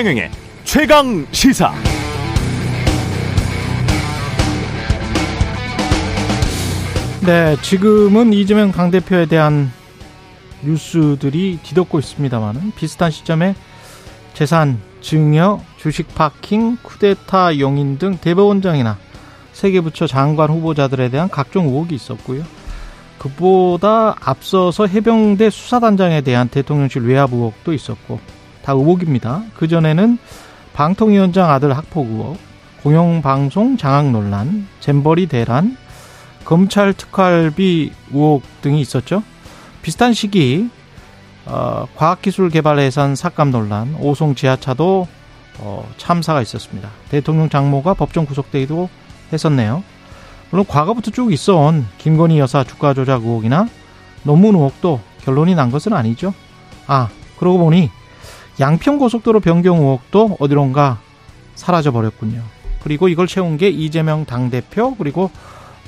최경영의 최강 시사. 네, 지금은 이재명 당대표에 대한 뉴스들이 뒤덮고 있습니다만은 비슷한 시점에 재산 증여, 주식 파킹, 쿠데타 용인 등 대법원장이나 세계부처 장관 후보자들에 대한 각종 의혹이 있었고요. 그보다 앞서서 해병대 수사단장에 대한 대통령실 외압 의혹도 있었고 다 의혹입니다. 그전에는 방통위원장 아들 학폭 의혹, 공영방송 장악 논란, 잼버리 대란, 검찰 특활비 의혹 등이 있었죠. 비슷한 시기 어, 과학기술 개발 예산 삭감 논란, 오송 지하차도 어, 참사가 있었습니다. 대통령 장모가 법정 구속되기도 했었네요. 물론 과거부터 쭉 있어온 김건희 여사 주가 조작 의혹이나 논문 의혹도 결론이 난 것은 아니죠. 아, 그러고 보니 양평고속도로 변경 의혹도 어디론가 사라져 버렸군요. 그리고 이걸 채운 게 이재명 당대표 그리고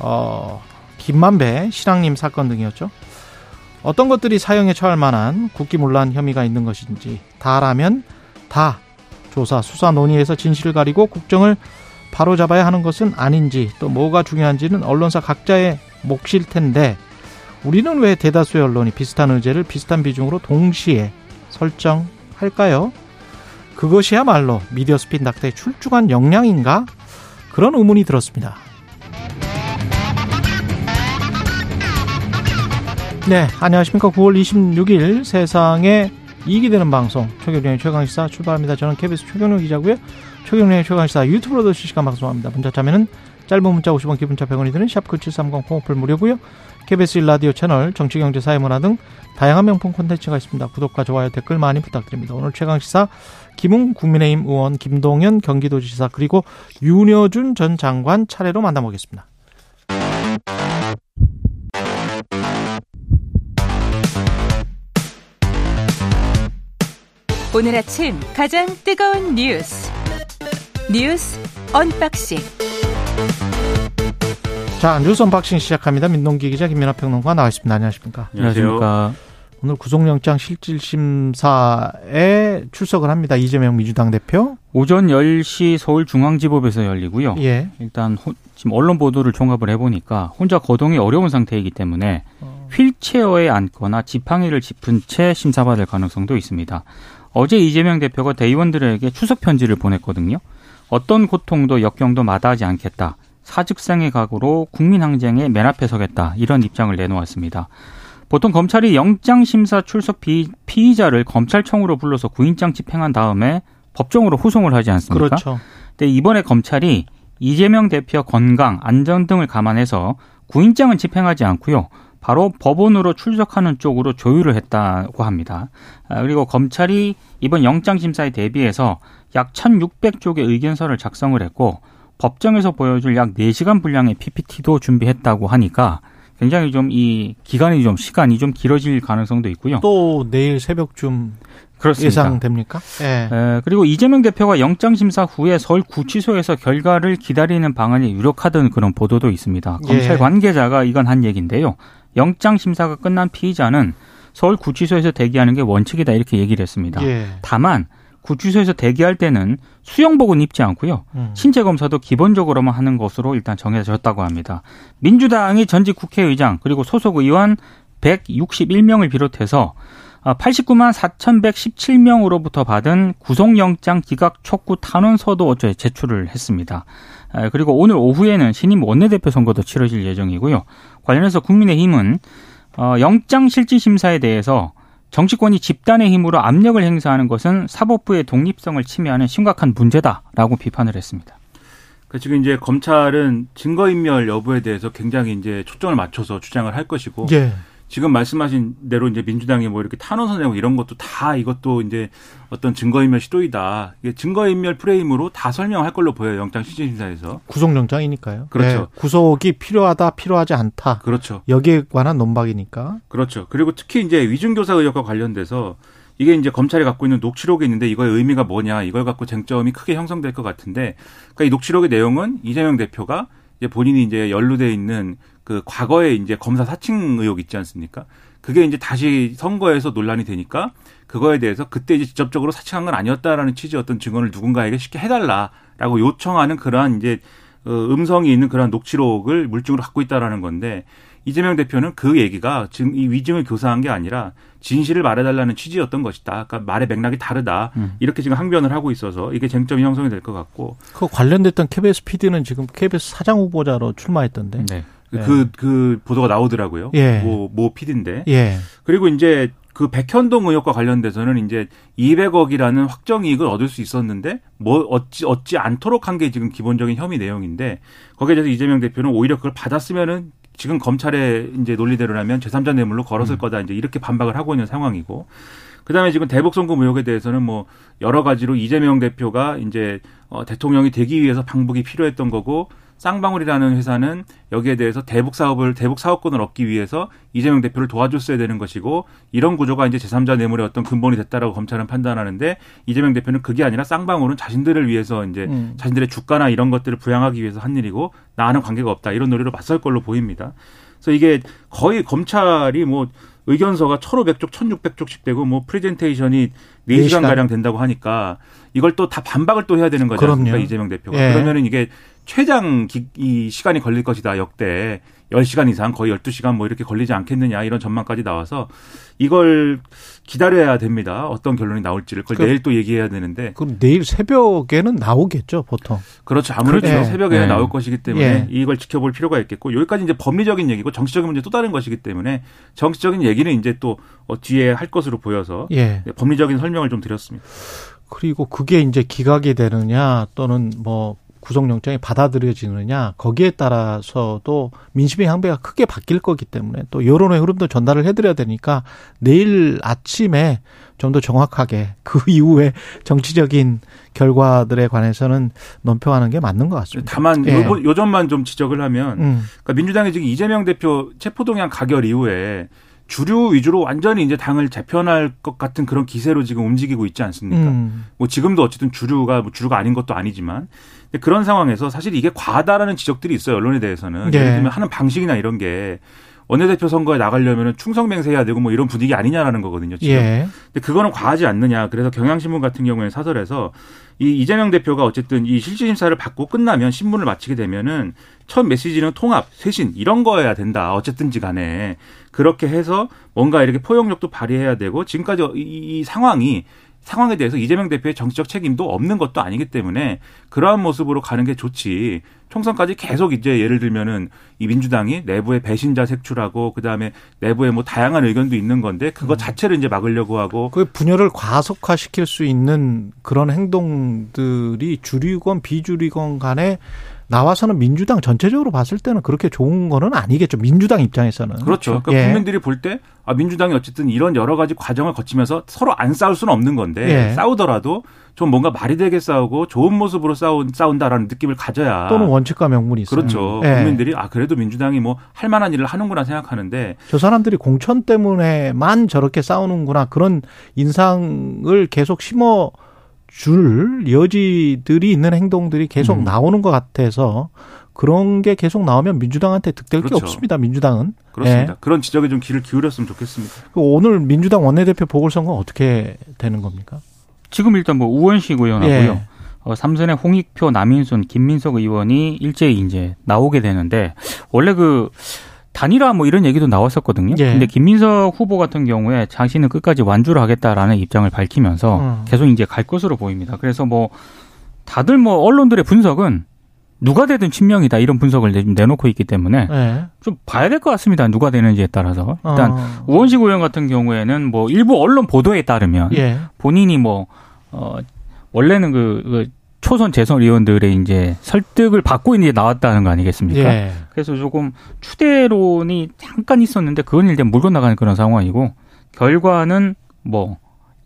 어 김만배 신앙님 사건 등이었죠. 어떤 것들이 사형에 처할 만한 국기문란 혐의가 있는 것인지 다라면 다 조사 수사 논의에서 진실을 가리고 국정을 바로 잡아야 하는 것은 아닌지 또 뭐가 중요한지는 언론사 각자의 몫일 텐데 우리는 왜 대다수의 언론이 비슷한 의제를 비슷한 비중으로 동시에 설정 할까요? 그것이야말로 미디어 스핀 닥터의 출중한 역량인가? 그런 의문이 들었습니다. 네, 안녕하십니까. 9월 26일 세상에 이익이 되는 방송 최경련의 최강시사 출발합니다. 저는 KBS 최경련 기자고요. 최경련의 최강시사 유튜브로도 실시간 방송합니다. 문자 참여는 짧은 문자 50원 기본차 100원이 드는 샵9730 콩오플 무료고요. KBS 1라디오 채널 정치경제 사회문화 등 다양한 명품 콘텐츠가 있습니다. 구독과 좋아요 댓글 많이 부탁드립니다. 오늘 최강시사 김웅 국민의힘 의원 김동연 경기도지사 그리고 윤여준 전 장관 차례로 만나보겠습니다. 오늘 아침 가장 뜨거운 뉴스 뉴스 unboxing 자 뉴스 unboxing 시작합니다. 민동기 기자 김민하 평론가 나와 있습니다. 안녕하십니까? 안녕하십니까? 오늘 구속영장 실질심사에 출석을 합니다. 이재명 민주당 대표. 오전 10시 서울중앙지법에서 열리고요. 예. 일단 호, 지금 언론 보도를 종합을 해보니까 혼자 거동이 어려운 상태이기 때문에 어. 휠체어에 앉거나 지팡이를 짚은 채 심사받을 가능성도 있습니다. 어제 이재명 대표가 대의원들에게 추석 편지를 보냈거든요. 어떤 고통도 역경도 마다하지 않겠다. 사직생의 각오로 국민항쟁에 맨 앞에 서겠다. 이런 입장을 내놓았습니다. 보통 검찰이 영장심사 출석 피, 피의자를 검찰청으로 불러서 구인장 집행한 다음에 법정으로 후송을 하지 않습니까? 그렇죠. 근데 이번에 검찰이 이재명 대표 건강, 안전 등을 감안해서 구인장은 집행하지 않고요. 바로 법원으로 출석하는 쪽으로 조율을 했다고 합니다. 아, 그리고 검찰이 이번 영장심사에 대비해서 약 1,600쪽의 의견서를 작성을 했고 법정에서 보여줄 약 4시간 분량의 PPT도 준비했다고 하니까 굉장히 좀 이 기간이 좀 시간이 좀 길어질 가능성도 있고요. 또 내일 새벽쯤 그렇습니다. 예상됩니까? 예. 에, 그리고 이재명 대표가 영장 심사 후에 서울 구치소에서 결과를 기다리는 방안이 유력하던 그런 보도도 있습니다. 검찰 예. 관계자가 이건 한 얘기인데요. 영장 심사가 끝난 피의자는 서울 구치소에서 대기하는 게 원칙이다 이렇게 얘기를 했습니다. 예. 다만 구치소에서 대기할 때는 수영복은 입지 않고요. 음. 신체 검사도 기본적으로만 하는 것으로 일단 정해졌다고 합니다. 민주당이 전직 국회의장 그리고 소속 의원 161명을 비롯해서 89만 4,117명으로부터 받은 구속영장 기각 촉구 탄원서도 어제 제출을 했습니다. 아, 그리고 오늘 오후에는 신임 원내대표 선거도 치러질 예정이고요. 관련해서 국민의힘은 어, 영장실질심사에 대해서 정치권이 집단의 힘으로 압력을 행사하는 것은 사법부의 독립성을 침해하는 심각한 문제다라고 비판을 했습니다. 그 지금 이제 검찰은 증거인멸 여부에 대해서 굉장히 이제 초점을 맞춰서 주장을 할 것이고 예. 지금 말씀하신 대로 이제 민주당이 뭐 이렇게 탄원서 내고 이런 것도 다 이것도 이제 어떤 증거인멸 시도이다. 이게 증거인멸 프레임으로 다 설명할 걸로 보여요. 영장 실질심사에서. 구속영장이니까요. 그렇죠. 예. 구속이 필요하다, 필요하지 않다. 그렇죠. 여기에 관한 논박이니까. 그렇죠. 그리고 특히 이제 위중교사 의혹과 관련돼서 이게 이제 검찰이 갖고 있는 녹취록이 있는데 이거의 의미가 뭐냐 이걸 갖고 쟁점이 크게 형성될 것 같은데 그러니까 이 녹취록의 내용은 이재명 대표가 이제 본인이 이제 연루돼 있는 그 과거에 이제 검사 사칭 의혹 있지 않습니까? 그게 이제 다시 선거에서 논란이 되니까 그거에 대해서 그때 이제 직접적으로 사칭한 건 아니었다라는 취지의 어떤 증언을 누군가에게 쉽게 해달라라고 요청하는 그러한 이제 어, 음성이 있는 그러한 녹취록을 물증으로 갖고 있다라는 건데 이재명 대표는 그 얘기가 지금 이 위증을 교사한 게 아니라 진실을 말해달라는 취지였던 것이다. 그러니까 말의 맥락이 다르다. 음. 이렇게 지금 항변을 하고 있어서 이게 쟁점이 형성이 될 것 같고 그 관련됐던 KBS PD는 지금 KBS 사장 후보자로 출마했던데. 네. 그, 그 보도가 나오더라고요. 예. 모, 모 PD인데. 예. 그리고 이제 그 백현동 의혹과 관련돼서는 이제 200억이라는 확정 이익을 얻을 수 있었는데 뭐 얻지 얻지 않도록 한 게 지금 기본적인 혐의 내용인데 거기에 대해서 이재명 대표는 오히려 그걸 받았으면은 지금 검찰의 이제 논리대로라면 제3자 뇌물로 걸었을 음. 거다 이제 이렇게 반박을 하고 있는 상황이고 그다음에 지금 대북 송금 의혹에 대해서는 뭐 여러 가지로 이재명 대표가 이제 어 대통령이 되기 위해서 방북이 필요했던 거고 쌍방울이라는 회사는 여기에 대해서 대북 사업을 대북 사업권을 얻기 위해서 이재명 대표를 도와줬어야 되는 것이고 이런 구조가 이제 제3자 뇌물의 어떤 근본이 됐다라고 검찰은 판단하는데 이재명 대표는 그게 아니라 쌍방울은 자신들을 위해서 이제 음. 자신들의 주가나 이런 것들을 부양하기 위해서 한 일이고 나와는 관계가 없다 이런 논리로 맞설 걸로 보입니다. 그래서 이게 거의 검찰이 뭐 의견서가 1,500쪽, 1,600쪽씩 되고 뭐 프레젠테이션이 네 4시간 시간. 가량 된다고 하니까 이걸 또 다 반박을 또 해야 되는 않습니까? 그럼요. 이재명 대표가. 예. 그러면은 이게 최장 기, 이 시간이 걸릴 것이다. 역대 10시간 이상 거의 12시간 뭐 이렇게 걸리지 않겠느냐 이런 전망까지 나와서 이걸 기다려야 됩니다. 어떤 결론이 나올지를 그걸 그- 내일 또 얘기해야 되는데 그럼 내일 새벽에는 나오겠죠, 보통. 그렇죠. 아무래도 그렇죠. 새벽에 네. 나올 것이기 때문에 예. 이걸 지켜볼 필요가 있겠고 여기까지 이제 법리적인 얘기고 정치적인 문제 또 다른 것이기 때문에 정치적인 얘기는 이제 또 어, 뒤에 할 것으로 보여서 예. 네, 법리적인 설명을 좀 드렸습니다. 그리고 그게 이제 기각이 되느냐 또는 뭐 구속영장이 받아들여지느냐 거기에 따라서도 민심의 향배가 크게 바뀔 거기 때문에 또 여론의 흐름도 전달을 해드려야 되니까 내일 아침에 좀 더 정확하게 그 이후에 정치적인 결과들에 관해서는 논평하는 게 맞는 것 같습니다. 다만 예. 요, 요 점만 좀 지적을 하면 음, 그러니까 민주당이 지금 이재명 대표 체포동향 가결 이후에 주류 위주로 완전히 이제 당을 재편할 것 같은 그런 기세로 지금 움직이고 있지 않습니까? 음, 뭐 지금도 어쨌든 주류가 뭐 주류가 아닌 것도 아니지만 근데 그런 상황에서 사실 이게 과하다라는 지적들이 있어요 언론에 대해서는 네. 예를 들면 하는 방식이나 이런 게 원내대표 선거에 나가려면 충성맹세해야 되고 뭐 이런 분위기 아니냐라는 거거든요. 지금. 예, 근데 그거는 과하지 않느냐. 그래서 경향신문 같은 경우에 사설에서 이 이재명 대표가 어쨌든 이 실질심사를 받고 끝나면 신문을 마치게 되면은 첫 메시지는 통합, 쇄신 이런 거여야 된다. 어쨌든지 간에 그렇게 해서 뭔가 이렇게 포용력도 발휘해야 되고 지금까지 이, 이 상황이 상황에 대해서 이재명 대표의 정치적 책임도 없는 것도 아니기 때문에 그러한 모습으로 가는 게 좋지. 총선까지 계속 이제 예를 들면은 이 민주당이 내부에 배신자 색출하고 그다음에 내부에 뭐 다양한 의견도 있는 건데 그거 자체를 이제 막으려고 하고 그 분열을 과속화시킬 수 있는 그런 행동들이 주류건 비주류건 간에 나와서는 민주당 전체적으로 봤을 때는 그렇게 좋은 거는 아니겠죠. 민주당 입장에서는. 그렇죠. 그러니까 예. 국민들이 볼 때 아, 민주당이 어쨌든 이런 여러 가지 과정을 거치면서 서로 안 싸울 수는 없는 건데 예. 싸우더라도 좀 뭔가 말이 되게 싸우고 좋은 모습으로 싸운, 싸운다라는 느낌을 가져야 또는 원칙과 명분이 있어요. 그렇죠. 예. 국민들이 아 그래도 민주당이 뭐 할 만한 일을 하는구나 생각하는데 저 사람들이 공천 때문에만 저렇게 싸우는구나 그런 인상을 계속 심어 줄 여지들이 있는 행동들이 계속 음. 나오는 것 같아서 그런 게 계속 나오면 민주당한테 득될 게 그렇죠. 없습니다. 민주당은. 그렇습니다. 예. 그런 지적에 좀 귀를 기울였으면 좋겠습니다. 그 오늘 민주당 원내대표 보궐선거 어떻게 되는 겁니까? 지금 일단 뭐 우원식 의원하고요. 예. 어, 삼선의 홍익표, 남인순, 김민석 의원이 일제히 이제 나오게 되는데 원래 그 단일화 뭐 이런 얘기도 나왔었거든요. 예. 근데 김민석 후보 같은 경우에 자신은 끝까지 완주를 하겠다라는 입장을 밝히면서 음. 계속 이제 갈 것으로 보입니다. 그래서 뭐 다들 뭐 언론들의 분석은 누가 되든 친명이다 이런 분석을 내- 내놓고 있기 때문에 예. 좀 봐야 될 것 같습니다. 누가 되는지에 따라서 일단 어. 우원식 의원 같은 경우에는 뭐 일부 언론 보도에 따르면 예. 본인이 뭐, 어, 원래는 그, 그 초선 재선 의원들의 이제 설득을 받고 이제 나왔다는 거 아니겠습니까? 예. 그래서 조금 추대론이 잠깐 있었는데 그건 이제 물고 나가는 그런 상황이고 결과는 뭐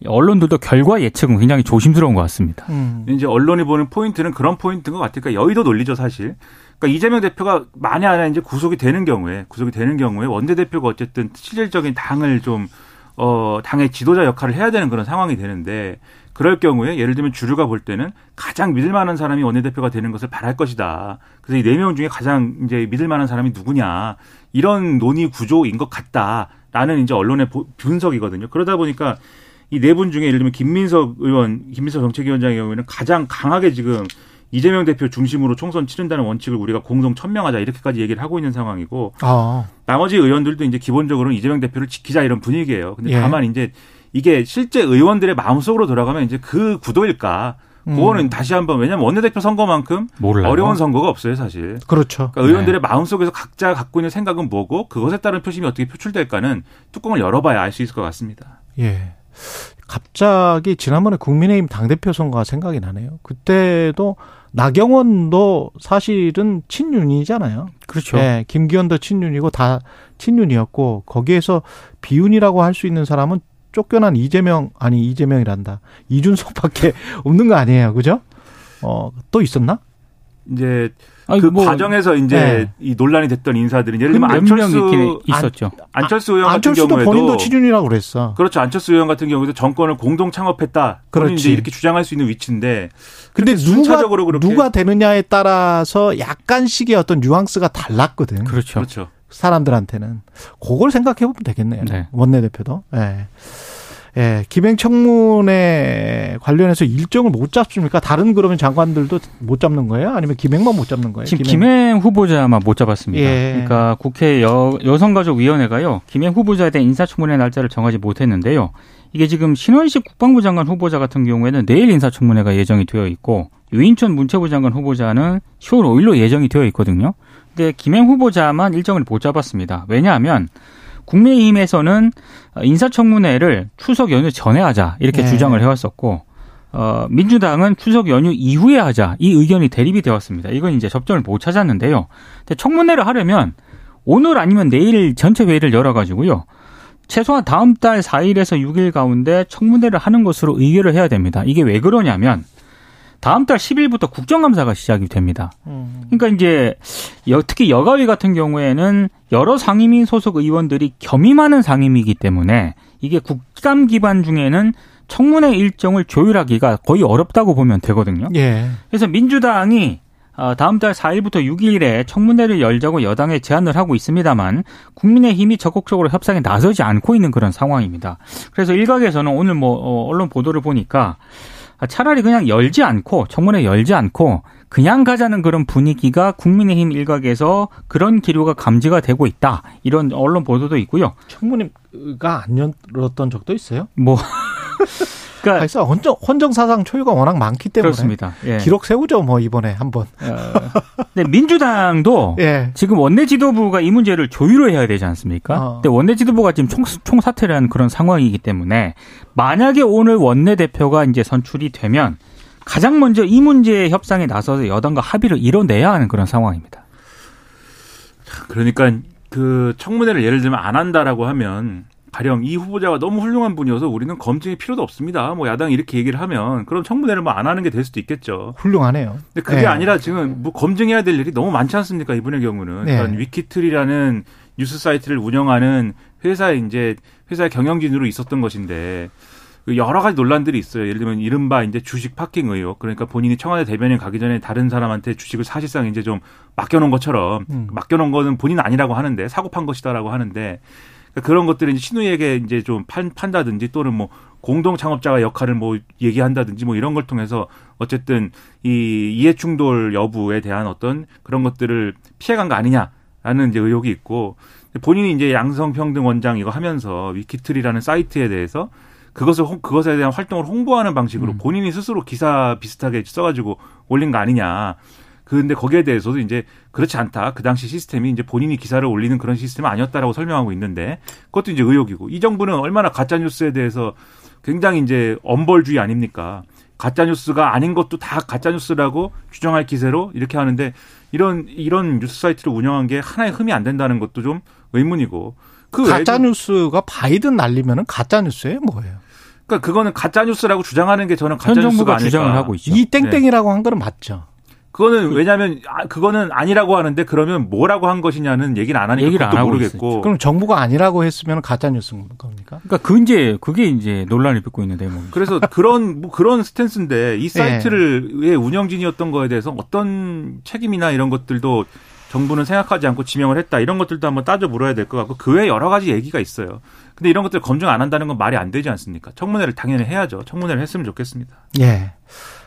언론들도 결과 예측은 굉장히 조심스러운 것 같습니다. 음. 이제 언론이 보는 포인트는 그런 포인트인 것 같으니까 여의도 논리죠 사실. 그러니까 이재명 대표가 만에 하나 이제 구속이 되는 경우에 구속이 되는 경우에 원내 대표가 어쨌든 실질적인 당을 좀 어, 당의 지도자 역할을 해야 되는 그런 상황이 되는데 그럴 경우에 예를 들면 주류가 볼 때는 가장 믿을 만한 사람이 원내대표가 되는 것을 바랄 것이다. 그래서 이 네 명 중에 가장 이제 믿을 만한 사람이 누구냐. 이런 논의 구조인 것 같다라는 이제 언론의 분석이거든요. 그러다 보니까 이 네 분 중에 예를 들면 김민석 의원, 김민석 정책위원장의 경우에는 가장 강하게 지금 이재명 대표 중심으로 총선 치른다는 원칙을 우리가 공동 천명하자 이렇게까지 얘기를 하고 있는 상황이고 아. 나머지 의원들도 이제 기본적으로는 이재명 대표를 지키자 이런 분위기예요. 근데 예. 다만 이제 이게 실제 의원들의 마음속으로 돌아가면 이제 그 구도일까? 그거는 음. 다시 한번 왜냐하면 원내대표 선거만큼 몰라요. 어려운 선거가 없어요 사실. 그렇죠. 그러니까 의원들의 네. 마음속에서 각자 갖고 있는 생각은 뭐고 그것에 따른 표심이 어떻게 표출될까는 뚜껑을 열어봐야 알 수 있을 것 같습니다. 예. 갑자기 지난번에 국민의힘 당대표 선거가 생각이 나네요. 그때도 나경원도 사실은 친윤이잖아요. 그렇죠. 네, 김기현도 친윤이고 다 친윤이었고 거기에서 비윤이라고 할 수 있는 사람은 쫓겨난 이재명 아니 이재명이란다 이준석밖에 없는 거 아니에요, 그죠? 어또 있었나? 이제 아니, 그 뭐, 과정에서 이제 네. 이 논란이 됐던 인사들이 예를 들면 안철수 있었죠. 안, 철수 의원 같은 안철수도 경우에도 본인도 친윤이라고 그랬어. 그렇죠. 안철수 의원 같은 경우에도 정권을 공동 창업했다. 그렇지. 이제 이렇게 주장할 수 있는 위치인데. 근데 누가 누가 되느냐에 따라서 약간씩의 어떤 뉘앙스가 달랐거든. 그렇죠. 그렇죠. 사람들한테는 그걸 생각해 보면 되겠네요. 네. 원내 대표도. 예. 네. 예, 기맹청문회 관련해서 일정을 못 잡습니까? 다른 그러면 장관들도 못 잡는 거예요? 아니면 기맹만 못 잡는 거예요? 지금 기맹, 기맹 후보자만 못 잡았습니다. 예. 그러니까 국회 여, 여성가족위원회가요, 기맹 후보자에 대한 인사청문회 날짜를 정하지 못했는데요. 이게 지금 신원식 국방부 장관 후보자 같은 경우에는 내일 인사청문회가 예정이 되어 있고 유인촌 문체부 장관 후보자는 10월 5일로 예정이 되어 있거든요. 근데 김행 후보자만 일정을 못 잡았습니다. 왜냐하면 국민의힘에서는 인사청문회를 추석 연휴 전에 하자 이렇게 네. 주장을 해왔었고 어, 민주당은 추석 연휴 이후에 하자 이 의견이 대립이 되었습니다. 이건 이제 접점을 못 찾았는데요. 근데 청문회를 하려면 오늘 아니면 내일 전체 회의를 열어가지고요. 최소한 다음 달 4일에서 6일 가운데 청문회를 하는 것으로 의결을 해야 됩니다. 이게 왜 그러냐면 다음 달 10일부터 국정감사가 시작이 됩니다. 음. 그러니까 이제 특히 여가위 같은 경우에는 여러 상임위 소속 의원들이 겸임하는 상임위이기 때문에 이게 국감 기반 중에는 청문회 일정을 조율하기가 거의 어렵다고 보면 되거든요. 예. 그래서 민주당이 어, 다음 달 4일부터 6일에 청문회를 열자고 여당에 제안을 하고 있습니다만 국민의힘이 적극적으로 협상에 나서지 않고 있는 그런 상황입니다. 그래서 일각에서는 오늘 뭐 어, 언론 보도를 보니까 차라리 그냥 열지 않고 청문회 열지 않고 그냥 가자는 그런 분위기가 국민의힘 일각에서 그런 기류가 감지가 되고 있다. 이런 언론 보도도 있고요. 청문회가 안 열었던 적도 있어요? 뭐 그러니까 그래서 헌정 헌정 사상 초유가 워낙 많기 때문에 그렇습니다. 예. 기록 세우죠 뭐 이번에 한번. 어, 근데 민주당도 예. 지금 원내 지도부가 이 문제를 조율을 해야 되지 않습니까? 어. 근데 원내 지도부가 지금 총, 총 사퇴를 한 그런 상황이기 때문에 만약에 오늘 원내 대표가 이제 선출이 되면 가장 먼저 이 문제 협상에 나서서 여당과 합의를 이뤄내야 하는 그런 상황입니다. 그러니까 그 청문회를 예를 들면 안 한다라고 하면 가령 이 후보자가 너무 훌륭한 분이어서 우리는 검증이 필요도 없습니다. 뭐 야당이 이렇게 얘기를 하면 그럼 청문회를 뭐 안 하는 게 될 수도 있겠죠. 훌륭하네요. 근데 그게 네. 아니라 지금 뭐 검증해야 될 일이 너무 많지 않습니까? 이분의 경우는. 네. 그러니까 위키트리라는 뉴스 사이트를 운영하는 회사에 이제 회사의 경영진으로 있었던 것인데 그 여러 가지 논란들이 있어요. 예를 들면 이른바 이제 주식 파킹 의혹. 그러니까 본인이 청와대 대변인 가기 전에 다른 사람한테 주식을 사실상 이제 좀 맡겨놓은 것처럼 음. 맡겨놓은 거는 본인 아니라고 하는데 사고 판 것이다라고 하는데 그러니까 그런 것들을 이제 신우에게 이제 좀 판, 판다든지 또는 뭐 공동 창업자가 역할을 뭐 얘기한다든지 뭐 이런 걸 통해서 어쨌든 이 이해 충돌 여부에 대한 어떤 그런 것들을 피해간 거 아니냐라는 이제 의혹이 있고 본인이 이제 양성평등 원장 이거 하면서 위키트리라는 사이트에 대해서 그것을 그것에 대한 활동을 홍보하는 방식으로 음. 본인이 스스로 기사 비슷하게 써가지고 올린 거 아니냐. 그런데 거기에 대해서도 이제 그렇지 않다. 그 당시 시스템이 이제 본인이 기사를 올리는 그런 시스템은 아니었다라고 설명하고 있는데 그것도 이제 의혹이고 이 정부는 얼마나 가짜 뉴스에 대해서 굉장히 이제 엄벌주의 아닙니까? 가짜 뉴스가 아닌 것도 다 가짜 뉴스라고 규정할 기세로 이렇게 하는데 이런 이런 뉴스 사이트를 운영한 게 하나의 흠이 안 된다는 것도 좀 의문이고 그 가짜 뉴스가 바이든 날리면은 가짜 뉴스예요, 뭐예요? 그러니까 그거는 가짜 뉴스라고 주장하는 게 저는 가짜 뉴스가 아닐까. 주장을 하고 있죠. 이 땡땡이라고 네. 한 거는 맞죠. 그거는 왜냐하면 아, 그거는 아니라고 하는데 그러면 뭐라고 한 것이냐는 얘기를 안 하니까 얘기를 그것도 안 하고 모르겠고. 그럼 정부가 아니라고 했으면 가짜 뉴스인 겁니까? 그러니까 그 이제 그게 이제 논란을 빚고 있는 대목입니다. 그래서 그런 뭐 그런 스탠스인데 네. 이 사이트를 운영진이었던 거에 대해서 어떤 책임이나 이런 것들도 정부는 생각하지 않고 지명을 했다 이런 것들도 한번 따져 물어야 될 것 같고 그 외에 여러 가지 얘기가 있어요. 근데 이런 것들 검증 안 한다는 건 말이 안 되지 않습니까? 청문회를 당연히 해야죠. 청문회를 했으면 좋겠습니다. 예.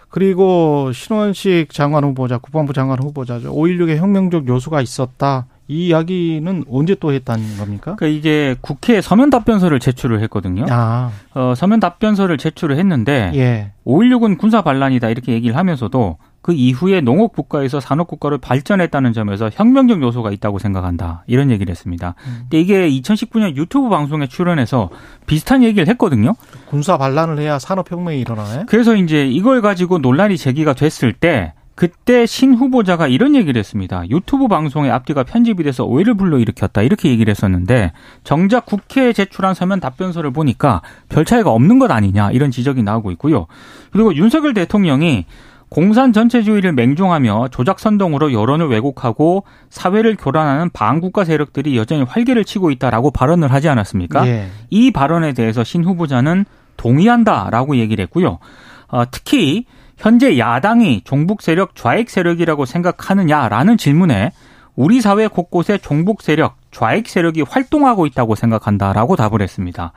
그리고 신원식 장관 후보자, 국방부 장관 후보자죠. 5.16에 혁명적 요소가 있었다. 이 이야기는 언제 또 했다는 겁니까? 그러니까 이게 국회에 서면 답변서를 제출을 했거든요. 아, 어, 서면 답변서를 제출을 했는데 예. 5.16은 군사 반란이다 이렇게 얘기를 하면서도 그 이후에 농업 국가에서 산업 국가로 발전했다는 점에서 혁명적 요소가 있다고 생각한다 이런 얘기를 했습니다. 근데 이게 2019년 유튜브 방송에 출연해서 비슷한 얘기를 했거든요. 군사 반란을 해야 산업 혁명이 일어나네? 그래서 이제 이걸 가지고 논란이 제기가 됐을 때 그때 신 후보자가 이런 얘기를 했습니다. 유튜브 방송의 앞뒤가 편집이 돼서 오해를 불러일으켰다 이렇게 얘기를 했었는데 정작 국회에 제출한 서면 답변서를 보니까 별 차이가 없는 것 아니냐 이런 지적이 나오고 있고요. 그리고 윤석열 대통령이 공산 전체주의를 맹종하며 조작 선동으로 여론을 왜곡하고 사회를 교란하는 반국가 세력들이 여전히 활개를 치고 있다라고 발언을 하지 않았습니까? 예. 이 발언에 대해서 신 후보자는 동의한다라고 얘기를 했고요. 어, 특히 현재 야당이 종북 세력 좌익 세력이라고 생각하느냐라는 질문에 우리 사회 곳곳에 종북 세력, 좌익 세력이 활동하고 있다고 생각한다라고 답을 했습니다.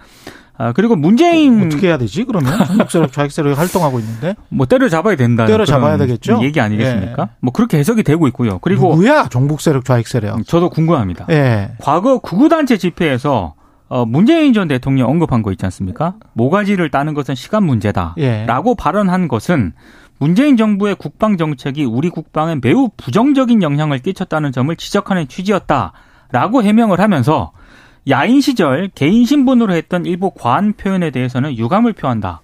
아, 그리고 문재인 어 떻게 해야 되지, 그러면? 전국세력, 좌익세력이 활동하고 있는데? 뭐 때려잡아야 된다. 때려잡아야 되겠죠? 얘기 아니겠습니까? 예. 뭐 그렇게 해석이 되고 있고요. 그리고 누구야? 종북세력, 좌익세력. 저도 궁금합니다. 예. 과거 구구단체 집회에서 어, 문재인 전 대통령 언급한 거 있지 않습니까? 모가지를 따는 것은 시간 문제다. 예. 라고 발언한 것은 문재인 정부의 국방 정책이 우리 국방에 매우 부정적인 영향을 끼쳤다는 점을 지적하는 취지였다 라고 해명을 하면서 야인 시절 개인 신분으로 했던 일부 과한 표현에 대해서는 유감을 표한다.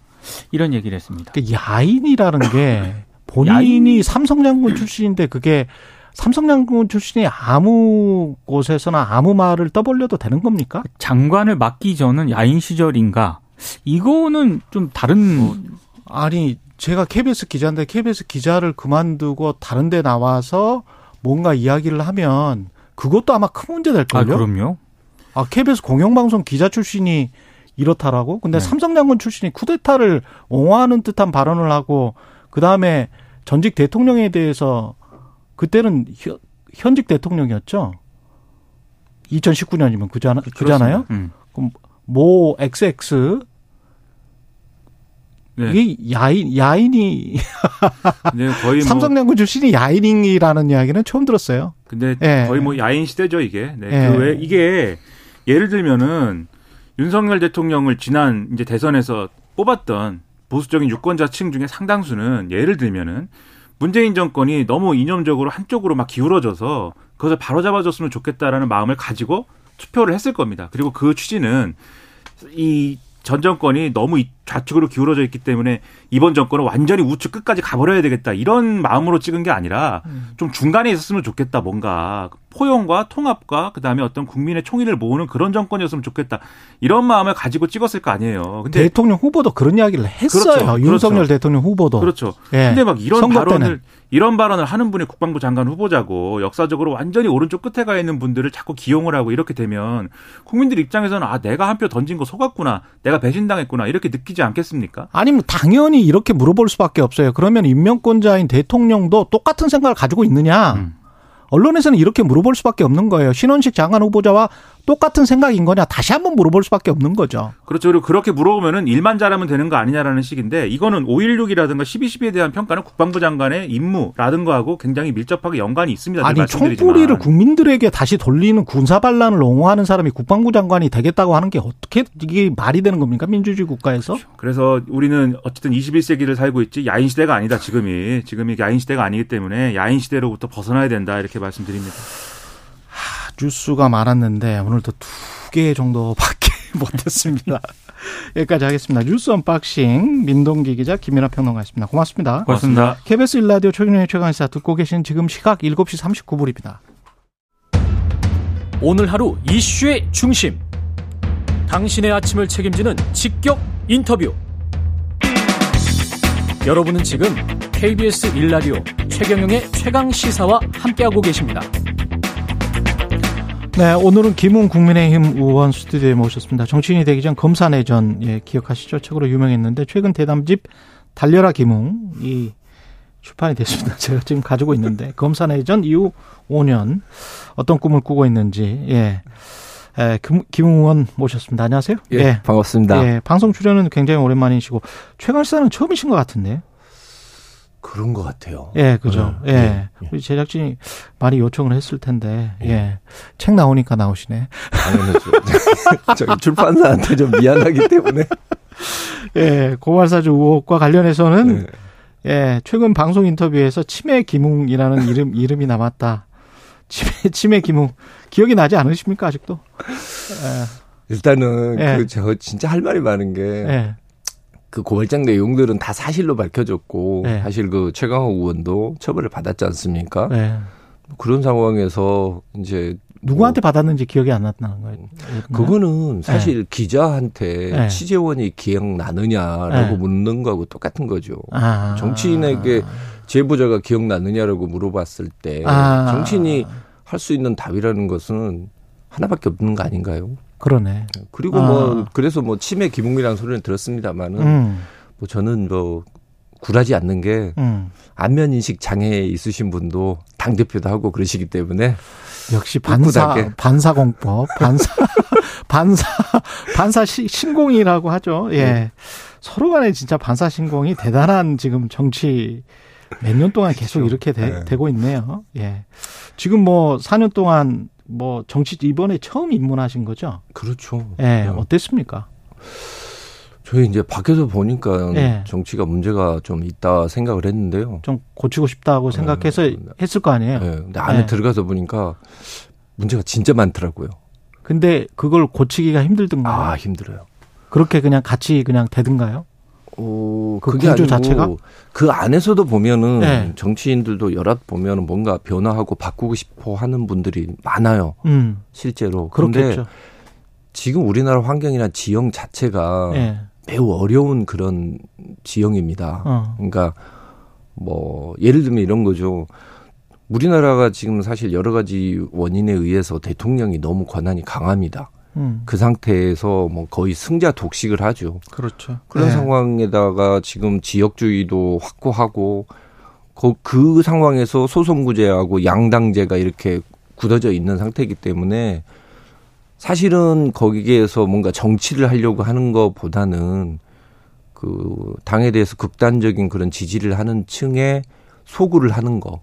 이런 얘기를 했습니다. 그 야인이라는 게 본인이 삼성 장군 출신인데 그게 삼성 장군 출신이 아무 곳에서나 아무 말을 떠벌려도 되는 겁니까? 장관을 맡기 전은 야인 시절인가? 이거는 좀 다른 아니 제가 KBS 기자인데 KBS 기자를 그만두고 다른 데 나와서 뭔가 이야기를 하면 그것도 아마 큰 문제 아, 될걸요? 그럼요. 아, KBS 공영방송 기자 출신이 이렇다라고? 근데 네. 삼성장군 출신이 쿠데타를 옹호하는 듯한 발언을 하고 그 다음에 전직 대통령에 대해서 그때는 현- 현직 대통령이었죠. 2019년이면 그잖아, 그잖아요. 음. 모 XX 네. 이게 야인 야인이 네, 거의 뭐 삼성장군 출신이 야인이라는 이야기는 처음 들었어요. 근데 예. 거의 뭐 야인 시대죠 이게. 네. 예. 그 외, 이게 예를 들면은 윤석열 대통령을 지난 이제 대선에서 뽑았던 보수적인 유권자층 중에 상당수는 예를 들면은 문재인 정권이 너무 이념적으로 한쪽으로 막 기울어져서 그것을 바로잡아줬으면 좋겠다라는 마음을 가지고 투표를 했을 겁니다. 그리고 그 취지는 이 전 정권이 너무 이- 좌측으로 기울어져 있기 때문에 이번 정권은 완전히 우측 끝까지 가버려야 되겠다 이런 마음으로 찍은 게 아니라 좀 중간에 있었으면 좋겠다 뭔가 포용과 통합과 그다음에 어떤 국민의 총의를 모으는 그런 정권이었으면 좋겠다 이런 마음을 가지고 찍었을 거 아니에요. 근데 대통령 후보도 그런 이야기를 했어요. 그렇죠. 윤석열 그렇죠. 대통령 후보도. 그렇죠. 예. 근데 막 이런 선거 때는. 발언을 이런 발언을 하는 분이 국방부 장관 후보자고 역사적으로 완전히 오른쪽 끝에 가 있는 분들을 자꾸 기용을 하고 이렇게 되면 국민들 입장에서는 아 내가 한 표 던진 거 속았구나 내가 배신당했구나 이렇게 느끼 지 않겠습니까? 아니면 당연히 이렇게 물어볼 수밖에 없어요. 그러면 임명권자인 대통령도 똑같은 생각을 가지고 있느냐? 음. 언론에서는 이렇게 물어볼 수밖에 없는 거예요. 신원식 장관 후보자와 똑같은 생각인 거냐? 다시 한번 물어볼 수밖에 없는 거죠. 그렇죠. 그리고 그렇게 물어보면은 일만 잘하면 되는 거 아니냐라는 식인데 이거는 5.16이라든가 12.12에 대한 평가는 국방부 장관의 임무라든가 하고 굉장히 밀접하게 연관이 있습니다. 늘 아니. 총뿌리를 국민들에게 다시 돌리는 군사 반란을 옹호하는 사람이 국방부 장관이 되겠다고 하는 게 어떻게 이게 말이 되는 겁니까? 민주주의 국가에서? 그래서 우리는 어쨌든 21세기를 살고 있지 야인 시대가 아니다 지금이 지금이 야인 시대가 아니기 때문에 야인 시대로부터 벗어나야 된다 이렇게 말씀드립니다. 뉴스가 많았는데 오늘도 두 개 정도밖에 못했습니다. 여기까지 하겠습니다. 뉴스 unboxing 민동기 기자 김민하 평론가였습니다. 고맙습니다. 고맙습니다. KBS 일라디오 최경영의 최강시사 듣고 계신 지금 시각 7시 39분입니다. 오늘 하루 이슈의 중심. 당신의 아침을 책임지는 직격 인터뷰. 여러분은 지금 KBS 일라디오 최경영의 최강 시사와 함께하고 계십니다. 네, 오늘은 김웅 국민의힘 의원 스튜디오에 모셨습니다. 정치인이 되기 전 검사 내전 예, 기억하시죠? 책으로 유명했는데 최근 대담집 달려라 김웅이 출판이 됐습니다. 제가 지금 가지고 있는데 검사 내전 이후 5년 어떤 꿈을 꾸고 있는지 예. 예, 김웅 의원 모셨습니다. 안녕하세요. 예, 예. 반갑습니다. 예, 방송 출연은 굉장히 오랜만이시고 최강 시사는 처음이신 것 같은데. 그런 것 같아요. 예, 그죠. 네. 예. 예. 우리 제작진이 많이 요청을 했을 텐데, 예. 예. 책 나오니까 나오시네. 당연하죠. 저기 출판사한테 좀 미안하기 때문에. 예, 고발사주 의혹과 관련해서는, 네. 예, 최근 방송 인터뷰에서 치매 기뭉이라는 이름, 이름이 남았다. 치매, 치매 기뭉. 기억이 나지 않으십니까, 아직도? 예. 일단은, 예. 그, 저, 진짜 할 말이 많은 게, 예. 그 고발장 내용들은 다 사실로 밝혀졌고 네. 사실 그 최강호 의원도 처벌을 받았지 않습니까? 네. 그런 상황에서 이제 누구한테 뭐 받았는지 기억이 안 났다는 거예요. 그거는 사실 네. 기자한테 네. 취재원이 기억나느냐라고 네. 묻는 거하고 똑같은 거죠. 아. 정치인에게 제보자가 기억나느냐라고 물어봤을 때 아. 정치인이 할 수 있는 답이라는 것은 하나밖에 없는 거 아닌가요? 그러네. 그리고 뭐 아. 뭐 그래서 뭐 치매 기복이라는 소리는 들었습니다만은 음. 뭐 저는 뭐 굴하지 않는 게 음. 안면 인식 장애 있으신 분도 당 대표도 하고 그러시기 때문에 역시 반사 반사 공법 반사 반사 반사 신공이라고 하죠. 예. 네. 서로 간에 진짜 반사 신공이 대단한 지금 정치 몇 년 동안 계속 그렇죠. 이렇게 되, 네. 고 있네요. 예. 지금 뭐 4년 동안 뭐 정치 이번에 처음 입문하신 거죠? 그렇죠. 예, 네. 어땠습니까? 저희 이제 밖에서 보니까 네. 정치가 문제가 좀 있다 생각을 했는데요. 좀 고치고 싶다고 생각해서 네. 했을 거 아니에요. 네. 근데 안에 네. 들어가서 보니까 문제가 진짜 많더라고요. 근데 그걸 고치기가 힘들던가요? 아, 힘들어요. 그렇게 그냥 같이 그냥 되든가요? 어, 그 구조 자체가 그 안에서도 보면은 네. 정치인들도 여럿 보면은 뭔가 변화하고 바꾸고 싶어 하는 분들이 많아요. 음. 실제로. 그런데 지금 우리나라 환경이나 지형 자체가 네. 매우 어려운 그런 지형입니다. 어. 그러니까 뭐 예를 들면 이런 거죠. 우리나라가 지금 사실 여러 가지 원인에 의해서 대통령이 너무 권한이 강합니다. 음. 그 상태에서 뭐 거의 승자 독식을 하죠. 그렇죠. 그런 네. 상황에다가 지금 지역주의도 확고하고 그, 그 상황에서 소송구제하고 양당제가 이렇게 굳어져 있는 상태이기 때문에 사실은 거기에서 뭔가 정치를 하려고 하는 것보다는 그 당에 대해서 극단적인 그런 지지를 하는 층에 소구를 하는 거.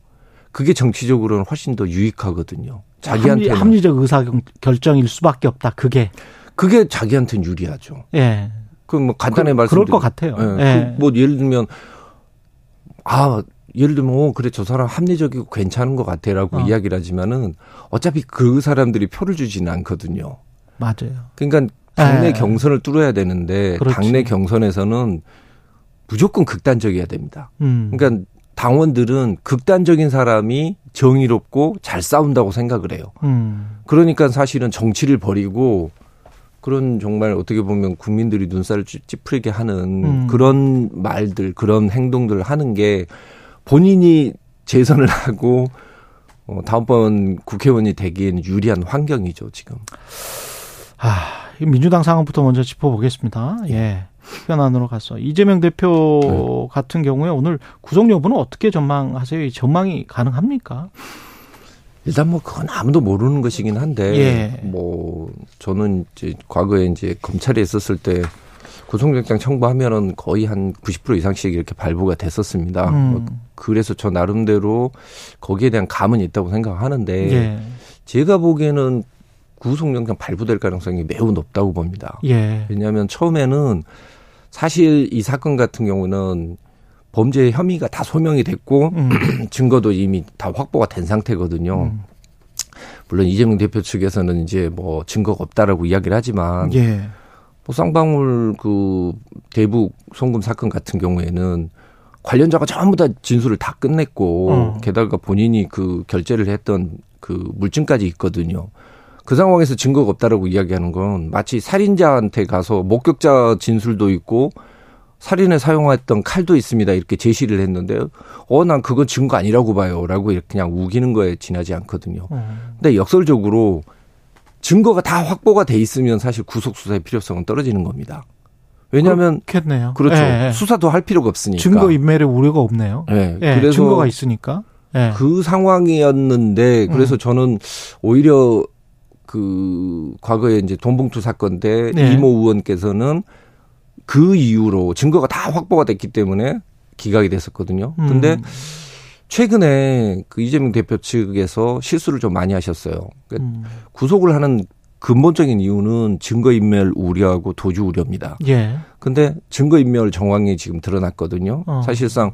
그게 정치적으로는 훨씬 더 유익하거든요. 자기한테 합리, 적 의사 결정일 수밖에 없다. 그게 그게 자기한테는 유리하죠. 예. 그 뭐 간단히 그, 말씀 그럴 것 같아요. 예. 예. 그 뭐 예를 들면 아 예를 들면 어, 그래 저 사람 합리적이고 괜찮은 것 같아라고 어. 이야기를 하지만은 어차피 그 사람들이 표를 주지는 않거든요. 맞아요. 그러니까 당내 예. 경선을 뚫어야 되는데 그렇지. 당내 경선에서는 무조건 극단적이어야 됩니다. 음. 그러니까 당원들은 극단적인 사람이 정의롭고 잘 싸운다고 생각을 해요. 음. 그러니까 사실은 정치를 버리고 그런 정말 어떻게 보면 국민들이 눈살을 찌푸리게 하는 음. 그런 말들, 그런 행동들을 하는 게 본인이 재선을 하고 어, 다음번 국회의원이 되기에는 유리한 환경이죠, 지금. 아, 민주당 상황부터 먼저 짚어보겠습니다. 예. 현안으로 갔어. 이재명 대표 네. 같은 경우에 오늘 구속 여부는 어떻게 전망하세요? 이 전망이 가능합니까? 일단 뭐 그건 아무도 모르는 것이긴 한데 예. 뭐 저는 이제 과거에 이제 검찰에 있었을 때 구속영장 청구하면은 거의 한 90% 이상씩 이렇게 발부가 됐었습니다. 음. 뭐 그래서 저 나름대로 거기에 대한 감은 있다고 생각하는데 예. 제가 보기에는 구속영장 발부될 가능성이 매우 높다고 봅니다. 예. 왜냐하면 처음에는 사실 이 사건 같은 경우는 범죄 혐의가 다 소명이 됐고 음. 증거도 이미 다 확보가 된 상태거든요. 음. 물론 이재명 대표 측에서는 이제 뭐 증거가 없다라고 이야기를 하지만 예. 뭐 쌍방울 그 대북 송금 사건 같은 경우에는 관련자가 전부 다 진술을 다 끝냈고 어. 게다가 본인이 그 결제를 했던 그 물증까지 있거든요. 그 상황에서 증거가 없다라고 이야기하는 건 마치 살인자한테 가서 목격자 진술도 있고 살인에 사용했던 칼도 있습니다. 이렇게 제시를 했는데, 어, 난 그건 증거 아니라고 봐요. 라고 그냥 우기는 거에 지나지 않거든요. 음. 근데 역설적으로 증거가 다 확보가 돼 있으면 사실 구속수사의 필요성은 떨어지는 겁니다. 왜냐하면 그렇겠네요. 그렇죠. 예, 예. 수사도 할 필요가 없으니까. 증거 인멸의 우려가 없네요. 예. 예 그래서 증거가 있으니까. 예. 그 상황이었는데 그래서 음. 저는 오히려 그 과거에 이제 돈봉투 사건 때 네. 이모 의원께서는 그 이후로 증거가 다 확보가 됐기 때문에 기각이 됐었거든요. 음. 근데 최근에 그 이재명 대표 측에서 실수를 좀 많이 하셨어요. 그러니까 음. 구속을 하는 근본적인 이유는 증거인멸 우려하고 도주 우려입니다. 예. 근데 증거인멸 정황이 지금 드러났거든요. 어. 사실상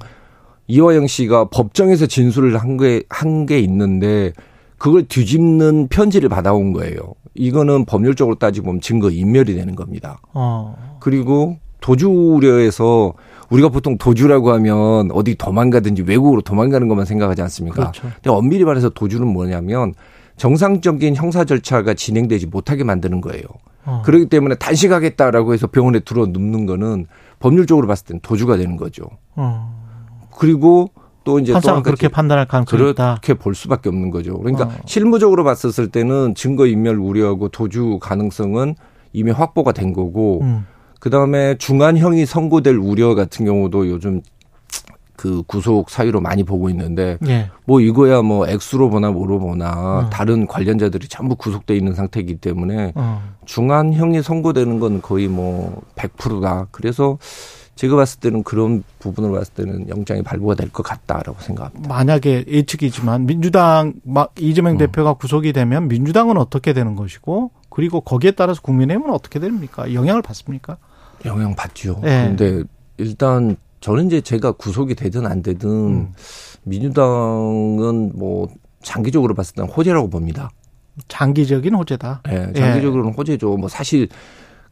이화영 씨가 법정에서 진술을 한 게, 한 게 있는데 그걸 뒤집는 편지를 받아온 거예요. 이거는 법률적으로 따지고 보면 증거 인멸이 되는 겁니다. 어. 그리고 도주 우려에서 우리가 보통 도주라고 하면 어디 도망가든지 외국으로 도망가는 것만 생각하지 않습니까? 그렇죠. 근데 엄밀히 말해서 도주는 뭐냐면 정상적인 형사 절차가 진행되지 못하게 만드는 거예요. 어. 그렇기 때문에 단식하겠다라고 해서 병원에 들어 눕는 거는 법률적으로 봤을 땐 도주가 되는 거죠. 어. 그리고 또 이제 또 그렇게 판단할 가능성이 있다. 그렇게 볼 수밖에 없는 거죠. 그러니까 어. 실무적으로 봤었을 때는 증거 인멸 우려하고 도주 가능성은 이미 확보가 된 거고 음. 그다음에 중한형이 선고될 우려 같은 경우도 요즘 그 구속 사유로 많이 보고 있는데 예. 뭐 이거야 뭐 액수로 보나 뭐로 보나 어. 다른 관련자들이 전부 구속돼 있는 상태이기 때문에 어. 중한형이 선고되는 건 거의 뭐 100%다. 그래서 제가 봤을 때는 그런 부분을 봤을 때는 영장이 발부가 될 것 같다라고 생각합니다. 만약에 예측이지만 민주당 막 이재명 음. 대표가 구속이 되면 민주당은 어떻게 되는 것이고 그리고 거기에 따라서 국민의힘은 어떻게 됩니까? 영향을 받습니까? 영향 받죠. 네. 근데 일단 저는 이제 제가 구속이 되든 안 되든 음. 민주당은 뭐 장기적으로 봤을 때는 호재라고 봅니다. 장기적인 호재다. 네, 장기적으로는 예. 호재죠. 뭐 사실